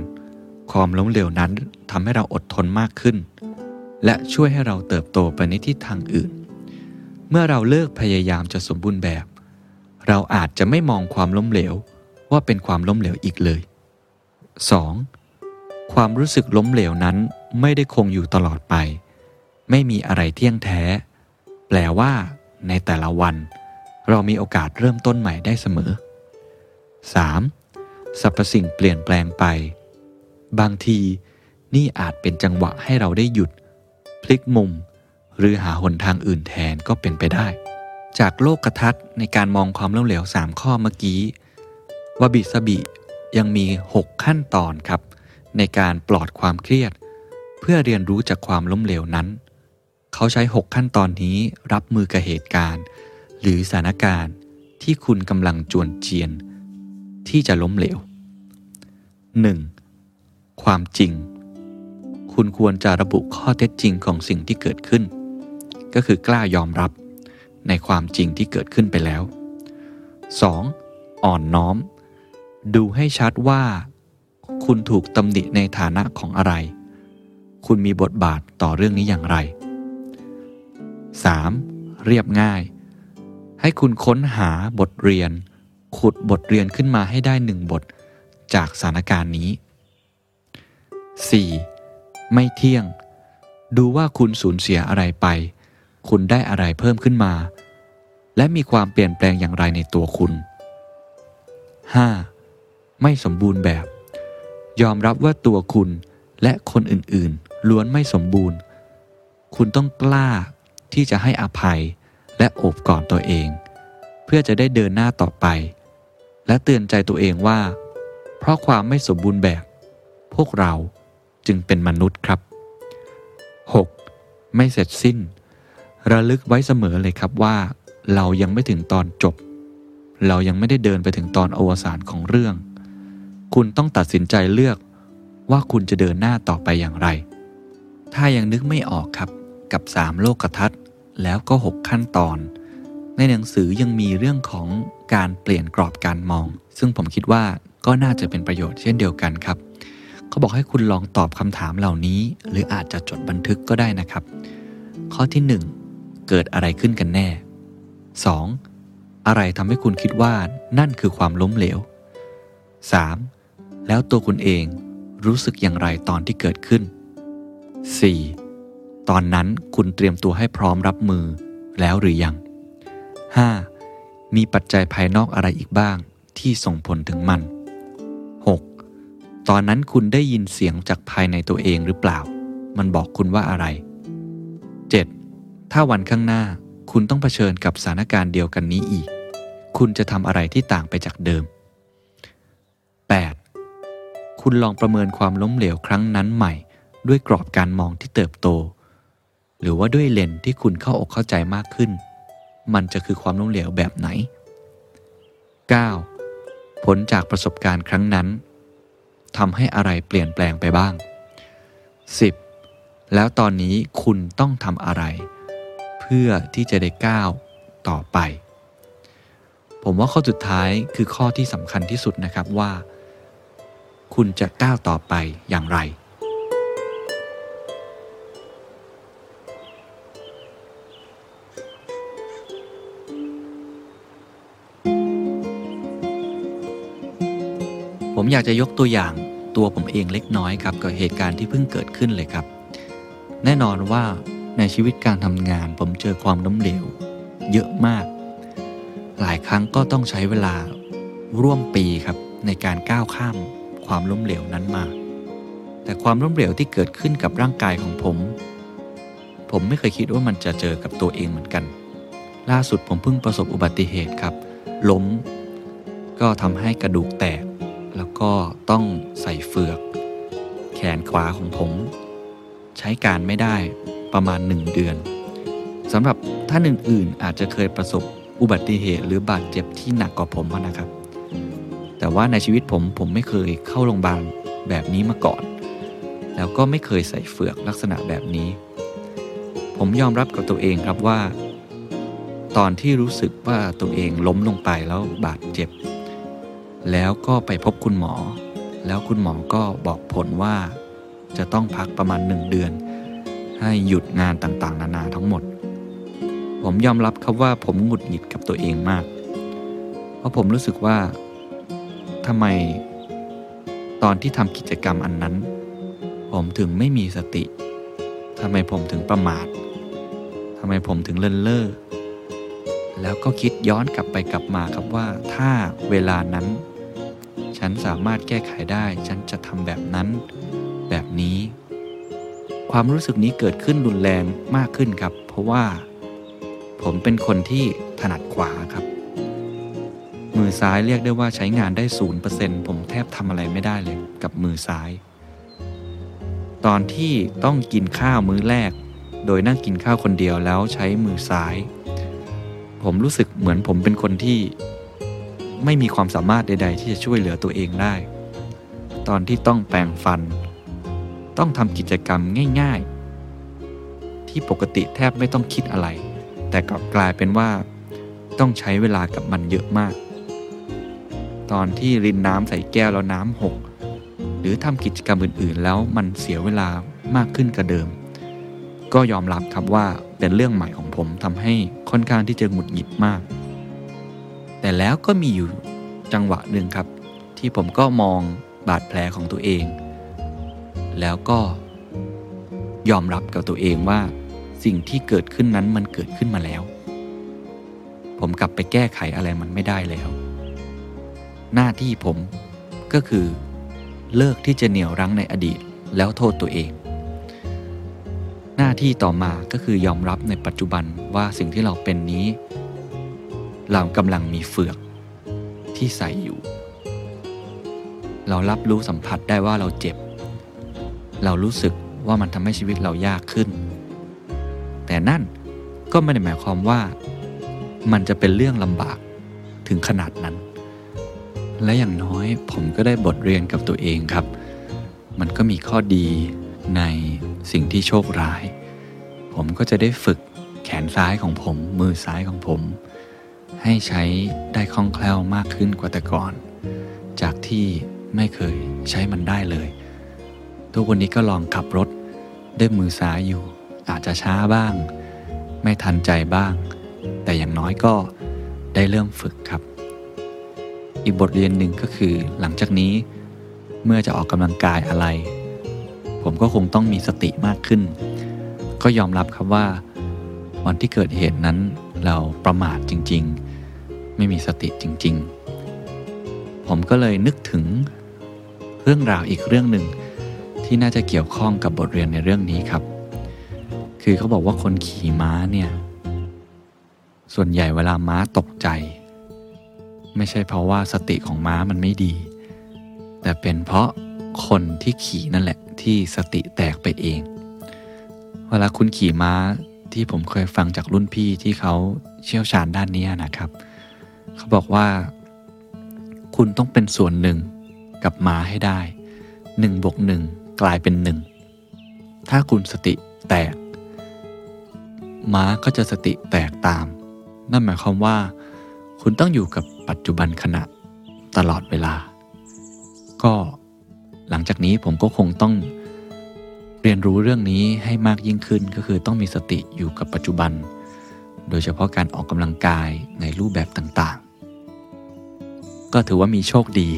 ความล้มเหลวนั้นทำให้เราอดทนมากขึ้น และช่วยให้เราเติบโตไปในทิศทางอื่น เมื่อเราเลิกพยายามจะสมบูรณ์แบบ เราอาจจะไม่มองความล้มเหลว ว่าเป็นความล้มเหลวอีกเลย 2. ความรู้สึกล้มเหลวนั้นไม่ได้คงอยู่ตลอดไป ไม่มีอะไรเที่ยงแท้ แปลว่าในแต่ละวัน เรามีโอกาสเริ่มต้นใหม่ได้เสมอ 3. สรรพสิ่งเปลี่ยนแปลงไป บางทีนี่อาจเป็นจังหวะให้เราได้หยุด พลิกมุม หรือหาหนทางอื่นแทนก็เป็นไปได้ จากโลกกระทัดในการมองความล้มเหลว 3 ข้อเมื่อกี้ วบิสบิยังมี 6 ขั้นตอนครับ ในการปลอดความเครียด เพื่อเรียนรู้จากความล้มเหลวนั้น เขาใช้ 6 ขั้นตอนนี้รับมือกับเหตุการณ์ หรือสถานการณ์ที่คุณกำลังจวนเจียน ที่จะล้มเหลว 1. ความจริง คุณควรจะระบุข้อเท็จจริงของสิ่งที่เกิดขึ้น ก็คือกล้ายอมรับในความจริงที่เกิดขึ้นไปแล้ว 2. อ่อนน้อม ดูให้ชัดว่า คุณถูกตำหนิในฐานะของอะไร คุณมีบทบาทต่อเรื่องนี้อย่างไร 3. เรียบง่าย ให้คุณค้นหาบทเรียน ขุดบทเรียนขึ้นมาให้ได้หนึ่งบทจากสถานการณ์นี้ 4. ไม่เที่ยง ดูว่าคุณสูญเสียอะไรไป คุณได้อะไรเพิ่มขึ้นมา และมีความเปลี่ยนแปลงอย่างไรในตัวคุณ 5. ไม่สมบูรณ์แบบ ยอมรับว่าตัวคุณและคนอื่นๆ ล้วนไม่สมบูรณ์ คุณต้องกล้าที่จะให้อภัยและโอบกอดตัวเอง เพื่อจะได้เดินหน้าต่อไป และเตือนใจตัวเองว่า เพราะความไม่สมบูรณ์แบบ พวกเราจึงเป็นมนุษย์ครับ 6. ไม่เสร็จสิ้น ระลึกไว้เสมอเลยครับว่า เรายังไม่ถึงตอนจบ เรายังไม่ได้เดินไปถึงตอนอวสานของเรื่อง คุณต้องตัดสินใจเลือกว่าคุณจะเดินหน้าต่อไปอย่างไร ถ้ายังนึกไม่ออกครับกับ 3 โลกทัศน์แล้วก็ 6 ขั้นตอน ในหนังสือยังมีเรื่องของการเปลี่ยนกรอบการมอง ซึ่งผมคิดว่าก็น่าจะเป็นประโยชน์เช่นเดียวกันครับ เขาบอกให้คุณลองตอบคำถามเหล่านี้ หรืออาจจะจดบันทึกก็ได้นะครับ ข้อที่ 1 เกิดอะไรขึ้นกันแน่ 2. อะไรทำให้คุณคิดว่านั่นคือความล้มเหลว 3. แล้วตัวคุณเองรู้สึกอย่างไรตอนที่เกิดขึ้น 4. ตอนนั้นคุณเตรียมตัวให้พร้อมรับมือแล้วหรือยัง 5. มีปัจจัยภายนอกอะไรอีกบ้างที่ส่งผลถึงมัน 6. ตอนนั้นคุณได้ยินเสียงจากภายในตัวเองหรือเปล่า มันบอกคุณว่าอะไร 7. ถ้าวันข้างหน้าคุณต้องเผชิญกับสถานการณ์เดียวกันนี้อีก คุณจะทำอะไรที่ต่างไปจากเดิม 8. คุณลองประเมินความล้มเหลวครั้งนั้นใหม่ ด้วยกรอบการมองที่เติบโต หรือว่าด้วยเลนที่คุณเข้าอกเข้าใจมากขึ้น มันจะคือความล้มเหลวแบบไหน 9. ผลจากประสบการณ์ครั้งนั้นทำให้อะไรเปลี่ยนแปลงไปบ้าง 10. แล้วตอนนี้คุณต้องทำอะไร เพื่อที่จะได้ก้าวต่อไป ผมว่าข้อสุดท้ายคือข้อที่สำคัญที่สุดนะครับว่า คุณจะก้าวต่อไปอย่างไร ผมอยากจะยกตัวอย่างตัวผมเองเล็กน้อยครับกับเหตุการณ์ที่เพิ่งเกิดขึ้นเลยครับ แน่นอนว่าในชีวิตการทำงานผมเจอความล้มเหลว เยอะมาก หลายครั้งก็ต้องใช้เวลาร่วมปีครับในการก้าวข้าม ความล้มเหลวนั้นมา แต่ความล้มเหลวที่เกิดขึ้นกับร่างกายของผม ผมไม่เคยคิดว่ามันจะเจอกับตัวเองเหมือนกัน ล่าสุดผมเพิ่งประสบอุบัติเหตุครับ ล้ม ก็ทำให้กระดูกแตก แล้วก็ต้องใส่เฟือก แขนขวาของผม ใช้การไม่ได้ประมาณ 1 เดือนสำหรับท่านอื่นๆอาจจะเคยประสบอุบัติเหตุหรือบาดเจ็บที่หนักกว่าผมนะครับ แต่ว่าในชีวิตผมผมไม่เคยเข้าโรงพยาบาลแบบนี้มาก่อน แล้วก็ไม่เคยใส่เฟือกลักษณะแบบนี้ ผมยอมรับกับตัวเองครับว่า ตอนที่รู้สึกว่าตัวเองล้มลงไปแล้วบาดเจ็บ แล้วก็ไปพบคุณหมอ แล้วคุณหมอก็บอกผลว่า จะต้องพักประมาณหนึ่งเดือน ให้หยุดงานต่างๆ นานาทั้งหมด ผมยอมรับครับว่าผมหงุดหงิดกับตัวเองมาก เพราะผมรู้สึกว่า ทำไม ตอนที่ทำกิจกรรมอันนั้น ผมถึงไม่มีสติทำไมผมถึงประมาททำไมผมถึงเลินเล่อแล้วก็คิดย้อนกลับไปกลับมาครับว่า ถ้าเวลานั้น ฉันสามารถแก้ไขได้ ฉันจะทำแบบนั้น แบบนี้ ความรู้สึกนี้เกิดขึ้นรุนแรงมากขึ้นครับ เพราะว่า ผมเป็นคนที่ถนัดขวาครับ อซ้ายเรียกได้ว่าใช้งานได้ศูนย์เปอร์เซ็นผมแทบทำอะไรไม่ได้เลยกับมือซ้าย ตอนที่ต้องกินข้าวมื้อแรก โดยนั่งกินข้าวคนเดียวแล้วใช้มือซ้าย ผมรู้สึกเหมือนผมเป็นคนที่ไม่มีความสามารถใด ๆ ที่จะช่วยเหลือตัวเองได้ ตอนที่ต้องแปรงฟัน ต้องทำกิจกรรมง่าย ๆ ที่ปกติแทบไม่ต้องคิดอะไร แต่กลับกลายเป็นว่าต้องใช้เวลากับมันเยอะมาก ตอนที่รินน้ำใส่แก้วแล้วน้ำหก หรือทำกิจกรรมอื่นๆ แล้วมันเสียเวลามากขึ้นกว่าเดิม ก็ยอมรับครับว่าเป็นเรื่องใหม่ของผมทำให้ค่อนข้างที่จะหงุดหงิดมาก แต่แล้วก็มีอยู่จังหวะหนึ่งครับ ที่ผมก็มองบาดแผลของตัวเอง แล้วก็ยอมรับกับตัวเองว่าสิ่งที่เกิดขึ้นนั้นมันเกิดขึ้นมาแล้ว ผมกลับไปแก้ไขอะไรมันไม่ได้แล้ว หน้าที่ผม ก็คือเลิกที่จะเหนี่ยวรั้งในอดีตแล้วโทษตัวเอง หน้าที่ต่อมาก็คือยอมรับในปัจจุบันว่าสิ่งที่เราเป็นนี้ เรากำลังมีเฟือกที่ใส่อยู่ เรารับรู้สัมผัสได้ว่าเราเจ็บ เรารู้สึกว่ามันทำให้ชีวิตเรายากขึ้น แต่นั่นก็ไม่ได้หมายความว่า มันจะเป็นเรื่องลำบากถึงขนาดนั้น และอย่างน้อยผมก็ได้บทเรียนกับตัวเองครับ มันก็มีข้อดีในสิ่งที่โชคร้าย ผมก็จะได้ฝึกแขนซ้ายของผม มือซ้ายของผม ให้ใช้ได้คล่องแคล่วมากขึ้นกว่าแต่ก่อน จากที่ไม่เคยใช้มันได้เลย ทุกวันนี้ก็ลองขับรถด้วยมือซ้ายอยู่ อาจจะช้าบ้าง ไม่ทันใจบ้าง แต่อย่างน้อยก็ได้เริ่มฝึกครับ อีกบทเรียนหนึ่งก็คือ หลังจากนี้เมื่อจะออกกำลังกายอะไร ผมก็คงต้องมีสติมากขึ้น ก็ยอมรับครับว่า วันที่เกิดเหตุนั้นเราประมาทจริง ๆ ไม่มีสติจริง ๆ ผมก็เลยนึกถึงเรื่องราวอีกเรื่องหนึ่งที่น่าจะเกี่ยวข้องกับบทเรียนในเรื่องนี้ครับ คือเขาบอกว่าคนขี่ม้าเนี่ย ส่วนใหญ่เวลาม้าตกใจ ไม่ใช่เพราะว่าสติของม้ามันไม่ดี แต่เป็นเพราะคนที่ขี่นั่นแหละที่สติแตกไปเอง เวลาคุณขี่ม้าที่ผมเคยฟังจากรุ่นพี่ที่เขาเชี่ยวชาญด้านนี้นะครับ เขาบอกว่า คุณต้องเป็นส่วนหนึ่งกับม้าให้ได้หนึ่งบวกหนึ่งกลายเป็นหนึ่งถ้าคุณสติแตก ม้าก็จะสติแตกตาม นั่นหมายความว่า คุณต้องอยู่กับ ปัจจุบันขณะตลอดเวลา ก็หลังจากนี้ผมก็คงต้องเรียนรู้เรื่องนี้ให้มากยิ่งขึ้นก็คือต้องมีสติอยู่กับปัจจุบัน โดยเฉพาะการออกกำลังกายในรูปแบบต่างๆ ก็ถือว่ามีโชคดี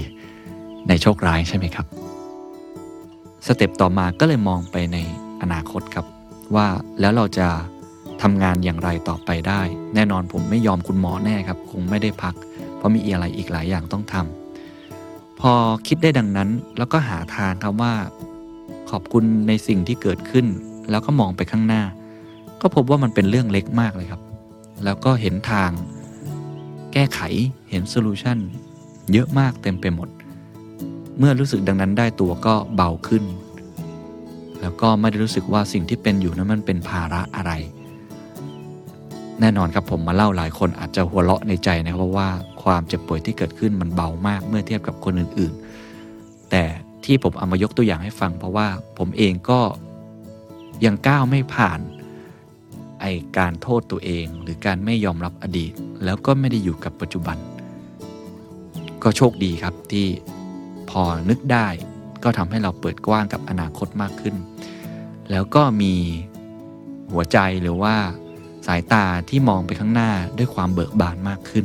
ในโชคร้ายใช่ไหมครับ สเต็ปต่อมาก็เลยมองไปในอนาคตครับ ว่าแล้วเราจะทำงานอย่างไรต่อไปได้ แน่นอนผมไม่ยอมคุณหมอแน่ครับ คงไม่ได้พัก เพราะมีอะไรอีกหลายอย่างต้องทำพอคิดได้ดังนั้นแล้วก็หาทางครับว่า ขอบคุณในสิ่งที่เกิดขึ้น แล้วก็มองไปข้างหน้า ก็พบว่ามันเป็นเรื่องเล็กมากเลยครับ แล้วก็เห็นทาง แก้ไขเห็นโซลูชันเยอะมากเต็มไปหมด เมื่อรู้สึกดังนั้นได้ตัวก็เบาขึ้น แล้วก็ไม่ได้รู้สึกว่าสิ่งที่เป็นอยู่นั้นมันเป็นภาระอะไรแน่นอนครับผมมาเล่าหลายคนอาจจะหัวเราะในใจนะครับเพราะว่า ความเจ็บป่วยที่เกิดขึ้นมันเบามากเมื่อเทียบกับคนอื่นๆ แต่ที่ผมเอามายกตัวอย่างให้ฟัง เพราะว่าผมเองก็ยังก้าวไม่ผ่านไอการโทษตัวเอง หรือการไม่ยอมรับอดีต แล้วก็ไม่ได้อยู่กับปัจจุบัน ก็โชคดีครับที่พอนึกได้ก็ทำให้เราเปิดกว้างกับอนาคตมากขึ้น แล้วก็มีหัวใจหรือว่าสายตาที่มองไปข้างหน้าด้วยความเบิกบานมากขึ้น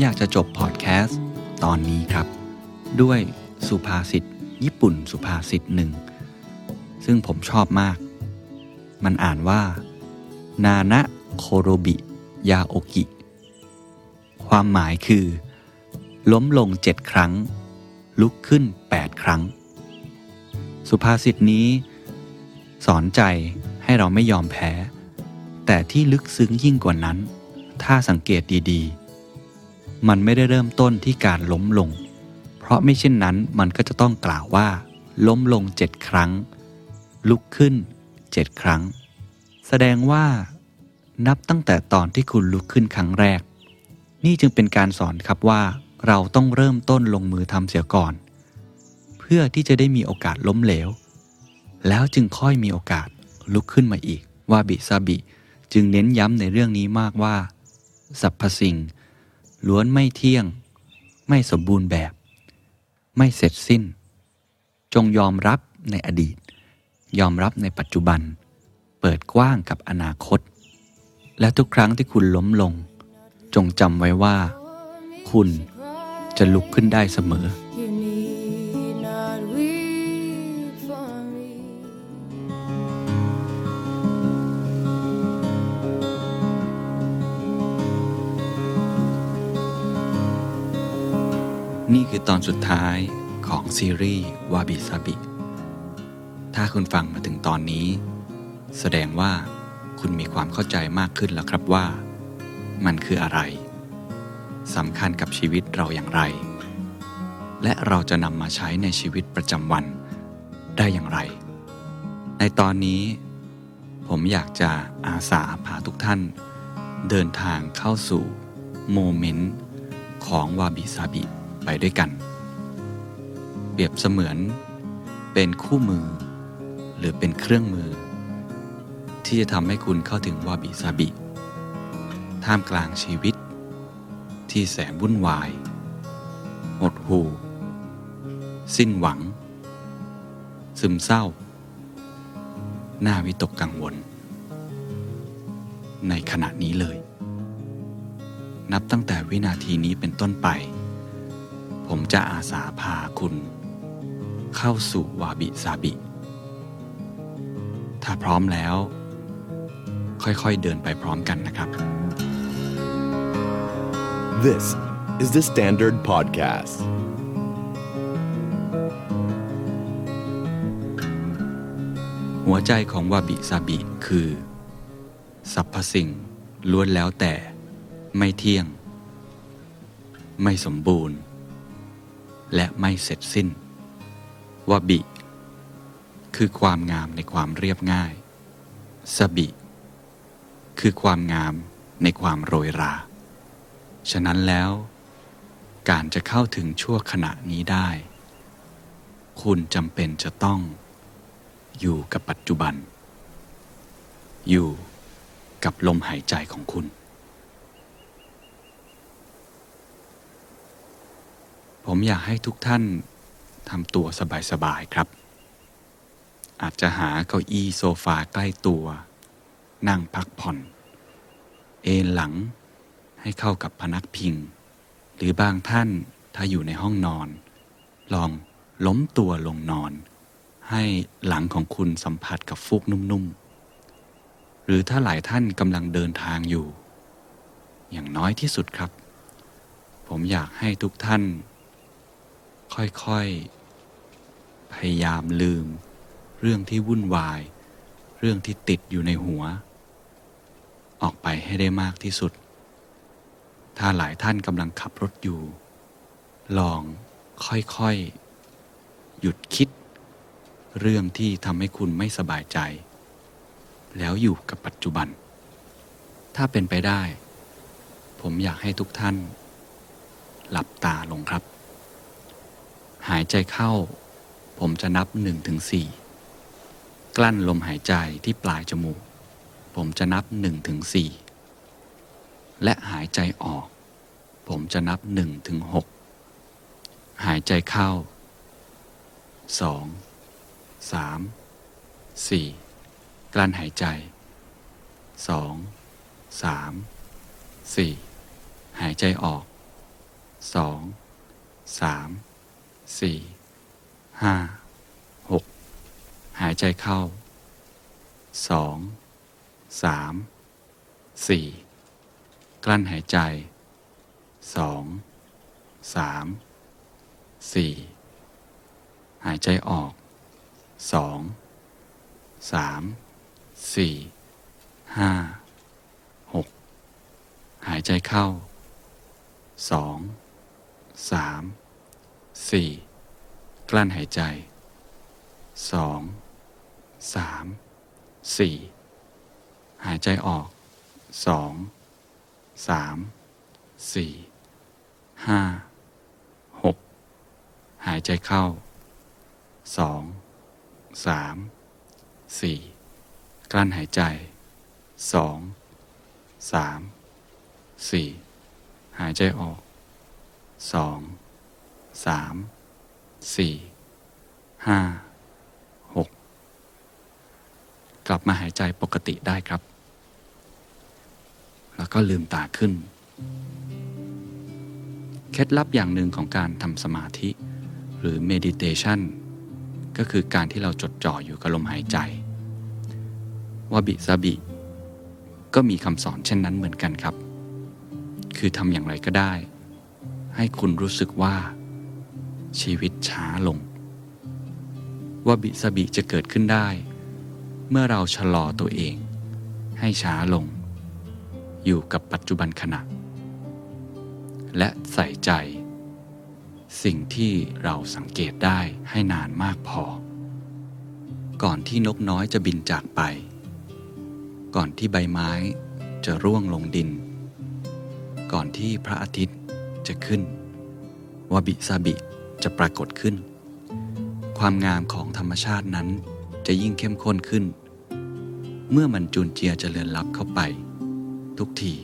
อยากจะจบพอดแคสต์ตอนนี้ครับ ด้วยสุภาษิตญี่ปุ่นสุภาษิตหนึ่ง ซึ่งผมชอบมาก มันอ่านว่า นานะโคโรบิยาโอกิ ความหมายคือ ล้มลงเจ็ดครั้ง ลุกขึ้นแปดครั้ง สุภาษิตนี้ สอนใจให้เราไม่ยอมแพ้ แต่ที่ลึกซึ้งยิ่งกว่านั้น ถ้าสังเกตดีๆ มันไม่ได้เริ่มต้นที่การล้มลง เพราะไม่เช่นนั้นมันก็จะต้องกล่าวว่า ล้มลงเจ็ดครั้ง ลุกขึ้นเจ็ดครั้ง แสดงว่า นับตั้งแต่ตอนที่คุณลุกขึ้นครั้งแรก นี่จึงเป็นการสอนครับว่า เราต้องเริ่มต้นลงมือทำเสียก่อน เพื่อที่จะได้มีโอกาสล้มเหลว แล้วจึงค่อยมีโอกาสลุกขึ้นมาอีก ว่าบิซาบิ จึงเน้นย้ำในเรื่องนี้มากว่าสรรพสิ่ง ล้วนไม่เที่ยง ไม่สมบูรณ์แบบ ไม่เสร็จสิ้น จงยอมรับในอดีต ยอมรับในปัจจุบัน เปิดกว้างกับอนาคต และทุกครั้งที่คุณล้มลง จงจำไว้ว่า คุณจะลุกขึ้นได้เสมอ คือตอนสุดท้ายของซีรีส์วาบิซาบิ ถ้าคุณฟังมาถึงตอนนี้ แสดงว่าคุณมีความเข้าใจมากขึ้นแล้วครับว่า มันคืออะไรสำคัญกับชีวิตเราอย่างไร และเราจะนำมาใช้ในชีวิตประจำวันได้อย่างไร ในตอนนี้ ผมอยากจะอาสาพาทุกท่าน เดินทางเข้าสู่โมเมนต์ของวาบิซาบิ ไปด้วยกัน เปรียบเสมือนเป็นคู่มือ หรือเป็นเครื่องมือ ที่จะทำให้คุณเข้าถึงวาบิซาบิ ท่ามกลางชีวิต ที่แสนวุ่นวาย หดหู่ สิ้นหวัง ซึมเศร้า หน่าวิตกกังวล ในขณะนี้เลยนับตั้งแต่วินาทีนี้เป็นต้นไป ผมจะอาสาพาคุณ เข้าสู่วาบิซาบิ ถ้าพร้อมแล้ว ค่อยๆเดินไปพร้อมกันนะครับ This is the Standard Podcast. หัวใจของวาบิซาบิคือสรรพสิ่งล้วนแล้วแต่ไม่เที่ยง ไม่สมบูรณ์ และไม่เสร็จสิ้นวาบิ คือความงามในความเรียบง่ายสบิ คือความงามในความโรยรา ฉะนั้นแล้ว การจะเข้าถึงชั่วขณะนี้ได้ คุณจำเป็นจะต้อง อยู่กับปัจจุบัน อยู่กับลมหายใจของคุณ ผมอยากให้ทุกท่านทำตัวสบายๆครับ อาจจะหาเก้าอี้โซฟาใกล้ตัว นั่งพักผ่อน เอนหลังให้เข้ากับพนักพิง หรือบางท่านถ้าอยู่ในห้องนอน ลองล้มตัวลงนอน ให้หลังของคุณสัมผัสกับฟูกนุ่มๆ หรือถ้าหลายท่านกำลังเดินทางอยู่ อย่างน้อยที่สุดครับ ผมอยากให้ทุกท่าน ค่อยๆ พยายามลืม เรื่องที่วุ่นวาย เรื่องที่ติดอยู่ในหัว ออกไปให้ได้มากที่สุด ถ้าหลายท่านกำลังขับรถอยู่ ลองค่อยๆ หยุดคิด เรื่องที่ทำให้คุณไม่สบายใจ แล้วอยู่กับปัจจุบัน ถ้าเป็นไปได้ ผมอยากให้ทุกท่าน หลับตาลงครับ หายใจเข้า ผมจะนับหนึ่งถึงสี่กลั้นลมหายใจที่ปลายจมูก ผมจะนับหนึ่งถึงสี่และหายใจออก ผมจะนับหนึ่งถึงหกหายใจเข้าสองสามสี่กลั้นหายใจสองสามสี่หายใจออกสอง สี่ห้าหกหายใจเข้าสองสามสี่กลั้นหายใจสองสามสี่หายใจออกสองสามสี่ห้าหกหายใจเข้าสองสามสี่ กลั้นหายใจสองสามสี่หายใจออกสองสามสี่ห้าหกหายใจเข้าสองสามสี่กลั้นหายใจสองสามสี่หายใจออกสอง สี่ห้าหกกลับมาหายใจปกติได้ครับ แล้วก็ลืมตาขึ้น เคล็ดลับอย่างหนึ่งของการทำสมาธิ หรือ meditation ก็คือการที่เราจดจ่ออยู่กับลมหายใจวาบิซาบิ ก็มีคำสอนเช่นนั้นเหมือนกันครับ คือทำอย่างไรก็ได้ ให้คุณรู้สึกว่า ชีวิตช้าลง ว่าบิซาบิจะเกิดขึ้นได้ เมื่อเราชะลอตัวเอง ให้ช้าลง อยู่กับปัจจุบันขณะ และใส่ใจ สิ่งที่เราสังเกตได้ให้นานมากพอ ก่อนที่นกน้อยจะบินจากไป ก่อนที่ใบไม้จะร่วงลงดิน ก่อนที่พระอาทิตย์จะขึ้นวาบิซาบิ จะปรากฏขึ้น ความงามของธรรมชาตินั้นจะยิ่งเข้มข้นขึ้น เมื่อมันจูนเจียเจริญลับเข้าไป ทุกที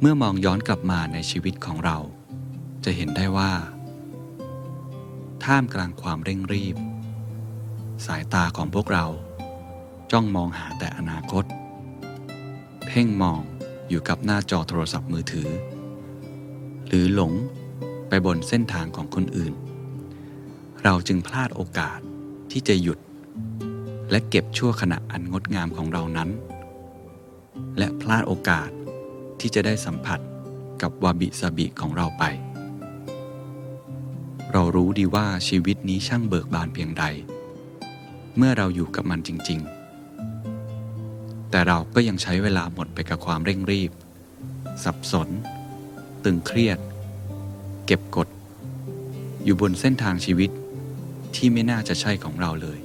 เมื่อมองย้อนกลับมาในชีวิตของเรา จะเห็นได้ว่า ท่ามกลางความเร่งรีบ สายตาของพวกเรา จ้องมองหาแต่อนาคต เพ่งมองอยู่กับหน้าจอโทรศัพท์มือถือ หรือหลง บนเส้นทางของคนอื่น เราจึงพลาดโอกาสที่จะหยุด และเก็บชั่วขณะอันงดงามของเรานั้น และพลาดโอกาสที่จะได้สัมผัสกับวาบิซาบิของเราไป เรารู้ดีว่าชีวิตนี้ช่างเบิกบานเพียงใด เมื่อเราอยู่กับมันจริง ๆ แต่เราก็ยังใช้เวลาหมดไปกับความเร่งรีบ สับสน ตึงเครียด เก็บกด อยู่บนเส้นทางชีวิตที่ไม่น่าจะใช่ของเราเลย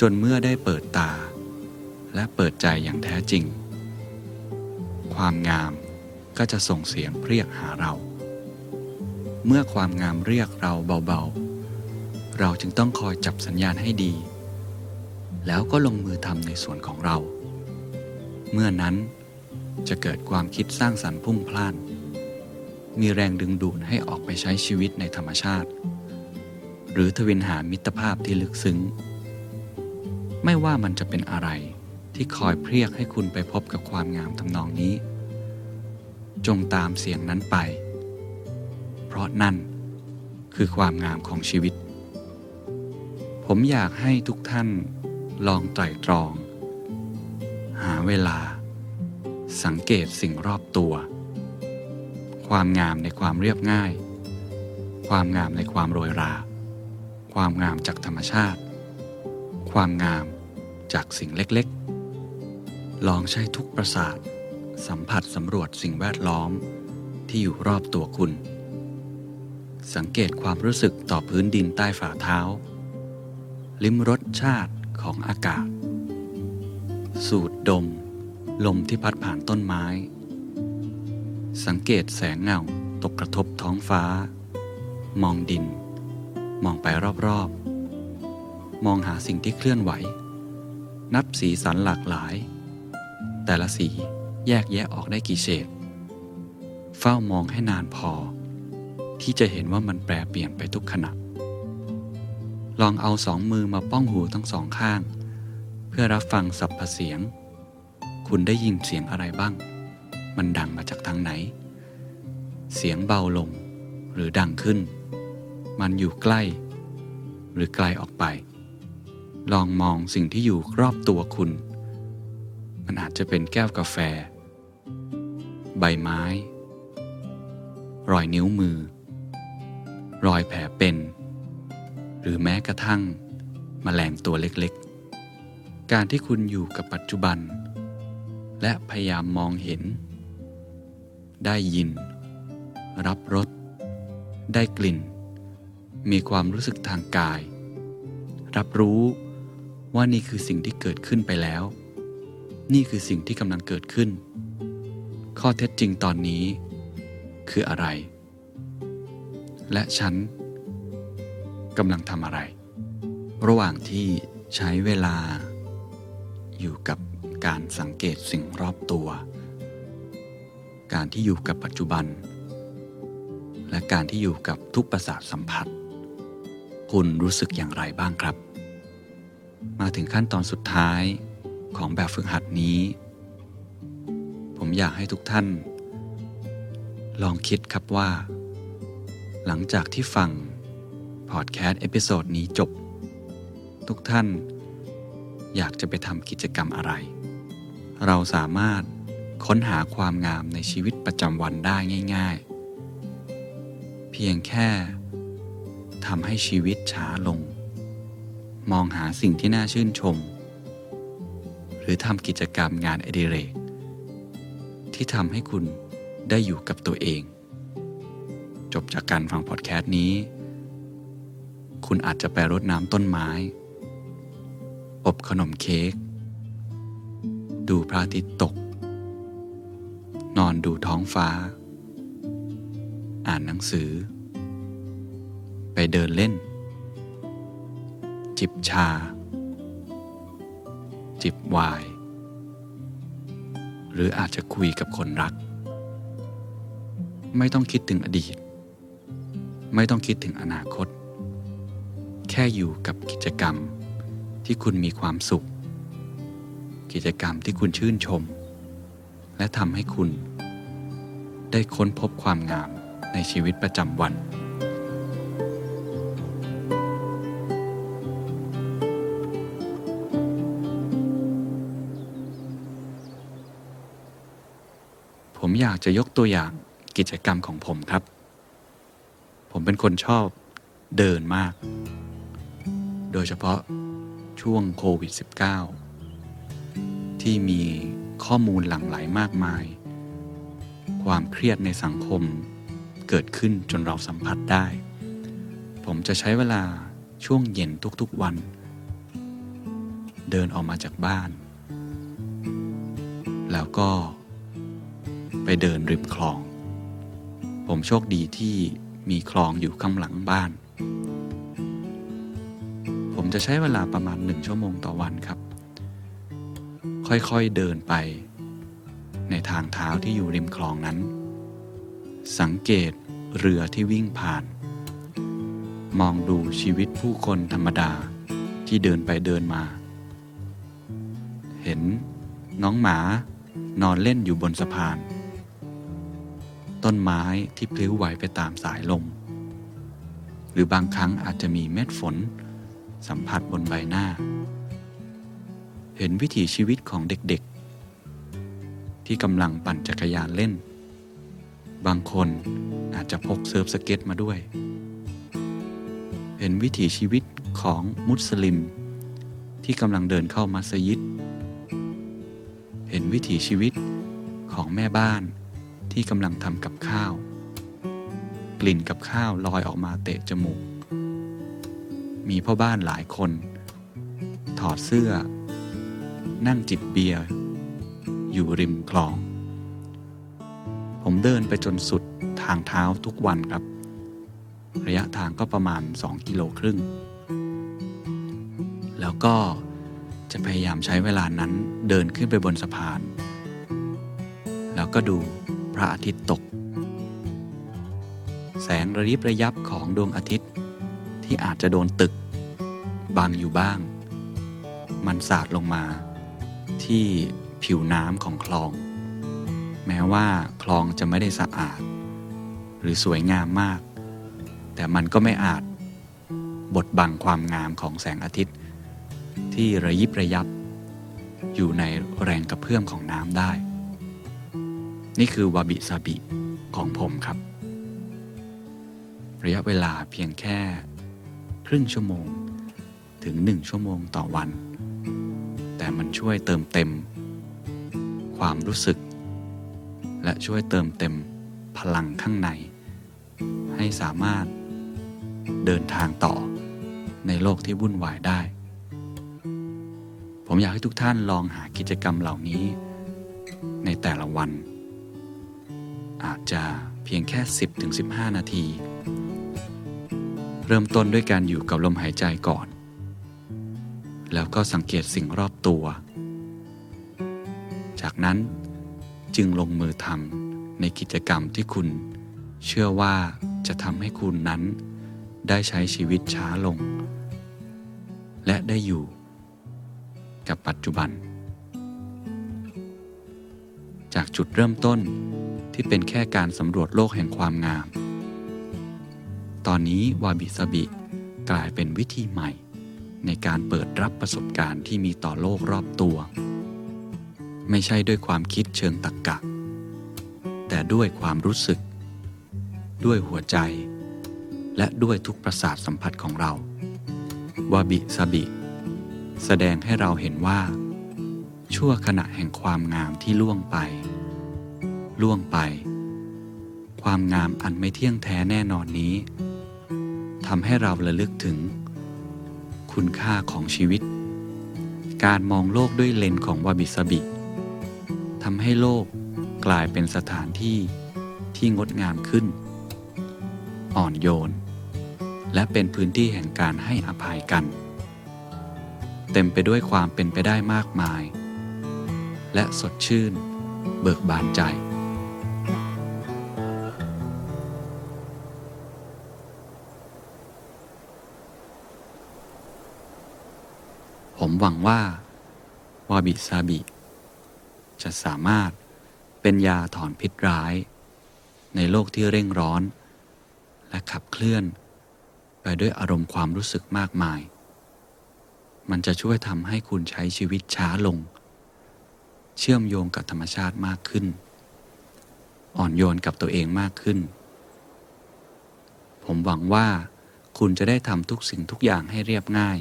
จนเมื่อได้เปิดตา และเปิดใจอย่างแท้จริง ความงามก็จะส่งเสียงเรียกหาเรา เมื่อความงามเรียกเราเบาๆ เราจึงต้องคอยจับสัญญาณให้ดี แล้วก็ลงมือทำในส่วนของเรา เมื่อนั้นจะเกิดความคิดสร้างสรรค์พุ่งพล่าน มีแรงดึงดูดให้ออกไปใช้ชีวิตในธรรมชาติ หรือทวินหามิตรภาพที่ลึกซึ้ง ไม่ว่ามันจะเป็นอะไรที่คอยเพรียกให้คุณไปพบกับความงามทำนองนี้ จงตามเสียงนั้นไป เพราะนั่นคือความงามของชีวิต ผมอยากให้ทุกท่านลองไตร่ตรอง หาเวลา สังเกตสิ่งรอบตัว ความงามในความเรียบง่าย ความงามในความโรยรา ความงามจากธรรมชาติ ความงามจากสิ่งเล็กๆ ลองใช้ทุกประสาท สัมผัสสำรวจสิ่งแวดล้อมที่อยู่รอบตัวคุณ สังเกตความรู้สึกต่อพื้นดินใต้ฝ่าเท้า ลิ้มรสชาติของอากาศ สูดดม ลมที่พัดผ่านต้นไม้ สังเกตแสงเงาตกกระทบท้องฟ้า มองดิน มองไปรอบๆ มองหาสิ่งที่เคลื่อนไหว นับสีสันหลากหลาย แต่ละสีแยกแยะออกได้กี่เฉดเฝ้ามองให้นานพอ ที่จะเห็นว่ามันแปรเปลี่ยนไปทุกขณะ ลองเอาสองมือมาป้องหูทั้งสองข้าง เพื่อรับฟังสับประเสียง คุณได้ยินเสียงอะไรบ้าง มันดังมาจากทางไหน เสียงเบาลงหรือดังขึ้น มันอยู่ใกล้ หรือไกลออกไป ลองมองสิ่งที่อยู่รอบตัวคุณ มันอาจจะเป็นแก้วกาแฟ ใบไม้ รอยนิ้วมือ รอยแผลเป็น หรือแม้กระทั่งมแมลงตัวเล็กๆ การที่คุณอยู่กับปัจจุบัน และพยายามมองเห็น ได้ยิน รับรสได้กลิ่น มีความรู้สึกทางกาย รับรู้ว่านี่คือสิ่งที่เกิดขึ้นไปแล้ว นี่คือสิ่งที่กำลังเกิดขึ้น ข้อเท็จจริงตอนนี้ คืออะไร และฉันกำลังทำอะไร ระหว่างที่ใช้เวลาอยู่กับการสังเกตสิ่งรอบตัว การที่อยู่กับปัจจุบัน และการที่อยู่กับทุกประสาทสัมผัส คุณรู้สึกอย่างไรบ้างครับ มาถึงขั้นตอนสุดท้ายของแบบฝึกหัดนี้ ผมอยากให้ทุกท่าน ลองคิดครับว่า หลังจากที่ฟังพอดแคสต์ episode นี้จบ ทุกท่านอยากจะไปทำกิจกรรมอะไร เราสามารถ ค้นหาความงามในชีวิตประจำวันได้ง่าย ๆ เพียงแค่ทำให้ชีวิตช้าลง มองหาสิ่งที่น่าชื่นชม หรือทำกิจกรรมงานอดิเรก ที่ทำให้คุณได้อยู่กับตัวเอง จบจากการฟังพอดแคสต์นี้ คุณอาจจะไปรดน้ำต้นไม้ อบขนมเค้ก ดูพระอาทิตย์ตก นอนดูท้องฟ้า อ่านหนังสือ ไปเดินเล่น จิบชา จิบไวน์หรืออาจจะคุยกับคนรัก ไม่ต้องคิดถึงอดีต ไม่ต้องคิดถึงอนาคต แค่อยู่กับกิจกรรมที่คุณมีความสุข กิจกรรมที่คุณชื่นชม และทำให้คุณ ได้ค้นพบความงามในชีวิตประจำวัน ผมอยากจะยกตัวอย่างกิจกรรมของผมครับ ผมเป็นคนชอบเดินมาก โดยเฉพาะช่วงโควิด -19 ที่มี ข้อมูลหลั่งไหลมากมาย ความเครียดในสังคมเกิดขึ้นจนเราสัมผัสได้ ผมจะใช้เวลาช่วงเย็นทุกๆวัน เดินออกมาจากบ้าน แล้วก็ไปเดินริมคลอง ผมโชคดีที่มีคลองอยู่ข้างหลังบ้าน ผมจะใช้เวลาประมาณหนึ่งชั่วโมงต่อวันครับ ค่อยๆเดินไป ในทางเท้าที่อยู่ริมคลองนั้น สังเกตเรือที่วิ่งผ่าน มองดูชีวิตผู้คนธรรมดาที่เดินไปเดินมา เห็นน้องหมานอนเล่นอยู่บนสะพาน ต้นไม้ที่พลิ้วไหวไปตามสายลม หรือบางครั้งอาจจะมีเม็ดฝนสัมผัสบนใบหน้า เห็นวิถีชีวิตของเด็กๆ ที่กำลังปั่นจักรยานเล่น บางคนอาจจะพกเซิร์ฟสเก็ตมาด้วย เห็นวิถีชีวิตของมุสลิม ที่กำลังเดินเข้ามัสยิด เห็นวิถีชีวิตของแม่บ้านที่กำลังทำกับข้าว กลิ่นกับข้าวลอยออกมาเตะจมูก มีพ่อบ้านหลายคน ถอดเสื้อ นั่งจิบเบียร์อยู่ริมคลอง ผมเดินไปจนสุดทางเท้าทุกวันครับ ระยะทางก็ประมาณ 2 กิโลครึ่ง แล้วก็จะพยายามใช้เวลานั้นเดินขึ้นไปบนสะพาน แล้วก็ดูพระอาทิตย์ตก แสงระยิบระยับของดวงอาทิตย์ที่อาจจะโดนตึกบังอยู่บ้าง มันสาดลงมา ที่ผิวน้ำของคลอง แม้ว่าคลองจะไม่ได้สะอาด หรือสวยงามมาก แต่มันก็ไม่อาจบดบังความงามของแสงอาทิตย์ ที่ระยิบระยับ อยู่ในแรงกระเพื่อมของน้ำได้ นี่คือวาบิซาบิของผมครับ ระยะเวลาเพียงแค่ ครึ่งชั่วโมงถึงหนึ่งชั่วโมงต่อวัน แต่มันช่วยเติมเต็ม ความรู้สึก และช่วยเติมเต็มพลังข้างใน ให้สามารถเดินทางต่อในโลกที่วุ่นวายได้ ผมอยากให้ทุกท่านลองหากิจกรรมเหล่านี้ ในแต่ละวัน อาจจะเพียงแค่ 10-15 นาที เริ่มต้นด้วยการอยู่กับลมหายใจก่อน แล้วก็สังเกตสิ่งรอบตัว จากนั้นจึงลงมือทำในกิจกรรมที่คุณ เชื่อว่าจะทำให้คุณนั้น ได้ใช้ชีวิตช้าลง และได้อยู่ กับปัจจุบัน จากจุดเริ่มต้นที่เป็นแค่การสำรวจโลกแห่งความงาม ตอนนี้วาบิสบิกลายเป็นวิธีใหม่ ในการเปิดรับประสบการณ์ที่มีต่อโลกรอบตัว ไม่ใช่ด้วยความคิดเชิงตรรกกะ แต่ด้วยความรู้สึก ด้วยหัวใจ และด้วยทุกประสาทสัมผัสของเราวาบิสบิ แสดงให้เราเห็นว่า ชั่วขณะแห่งความงามที่ล่วงไป ล่วงไป ความงามอันไม่เที่ยงแท้แน่นอนนี้ทำให้เราระลึกถึง คุณค่าของชีวิต การมองโลกด้วยเลนส์ของวาบิสบิทำให้โลกกลายเป็นสถานที่ที่งดงามขึ้น อ่อนโยน และเป็นพื้นที่แห่งการให้อภัยกัน เต็มไปด้วยความเป็นไปได้มากมาย และสดชื่น เบิกบานใจ หวังว่าวาบิซาบิ จะสามารถเป็นยาถอนพิษร้าย ในโลกที่เร่งร้อน และขับเคลื่อน ไปด้วยอารมณ์ความรู้สึกมากมาย มันจะช่วยทำให้คุณใช้ชีวิตช้าลง เชื่อมโยงกับธรรมชาติมากขึ้น อ่อนโยนกับตัวเองมากขึ้น ผมหวังว่าคุณจะได้ทำทุกสิ่งทุกอย่างให้เรียบง่าย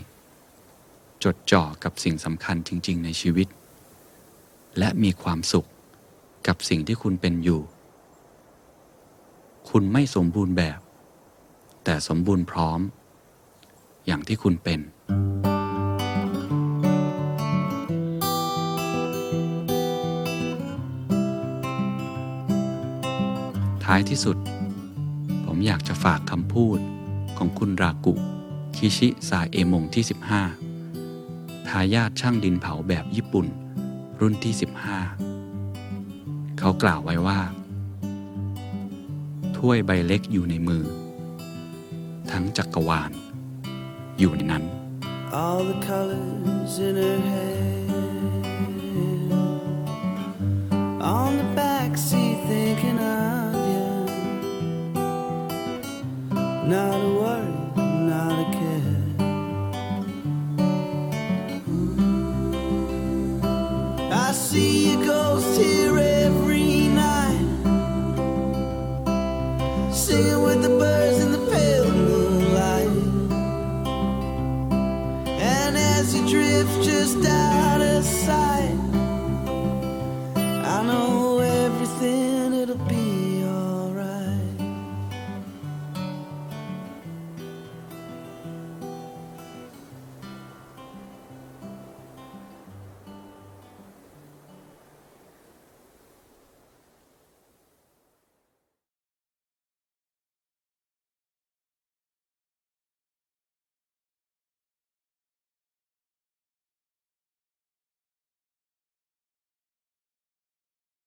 จดจ่อกับสิ่งสำคัญจริง ๆ ในชีวิต และมีความสุขกับสิ่งที่คุณเป็นอยู่ คุณไม่สมบูรณ์แบบ แต่สมบูรณ์พร้อม อย่างที่คุณเป็น ท้ายที่สุด ผมอยากจะฝากคำพูดของคุณรากุ คิชิซาเอมงที่ 15 ทายาทช่างดินเผาแบบญี่ปุ่น รุ่นที่ 15 เขากล่าวไว้ว่า ถ้วยใบเล็กอยู่ในมือ ทั้งจักรวาล อยู่ในนั้น all the colors in her head. On the back seat, thinking of you. Not a worry, just out of sight,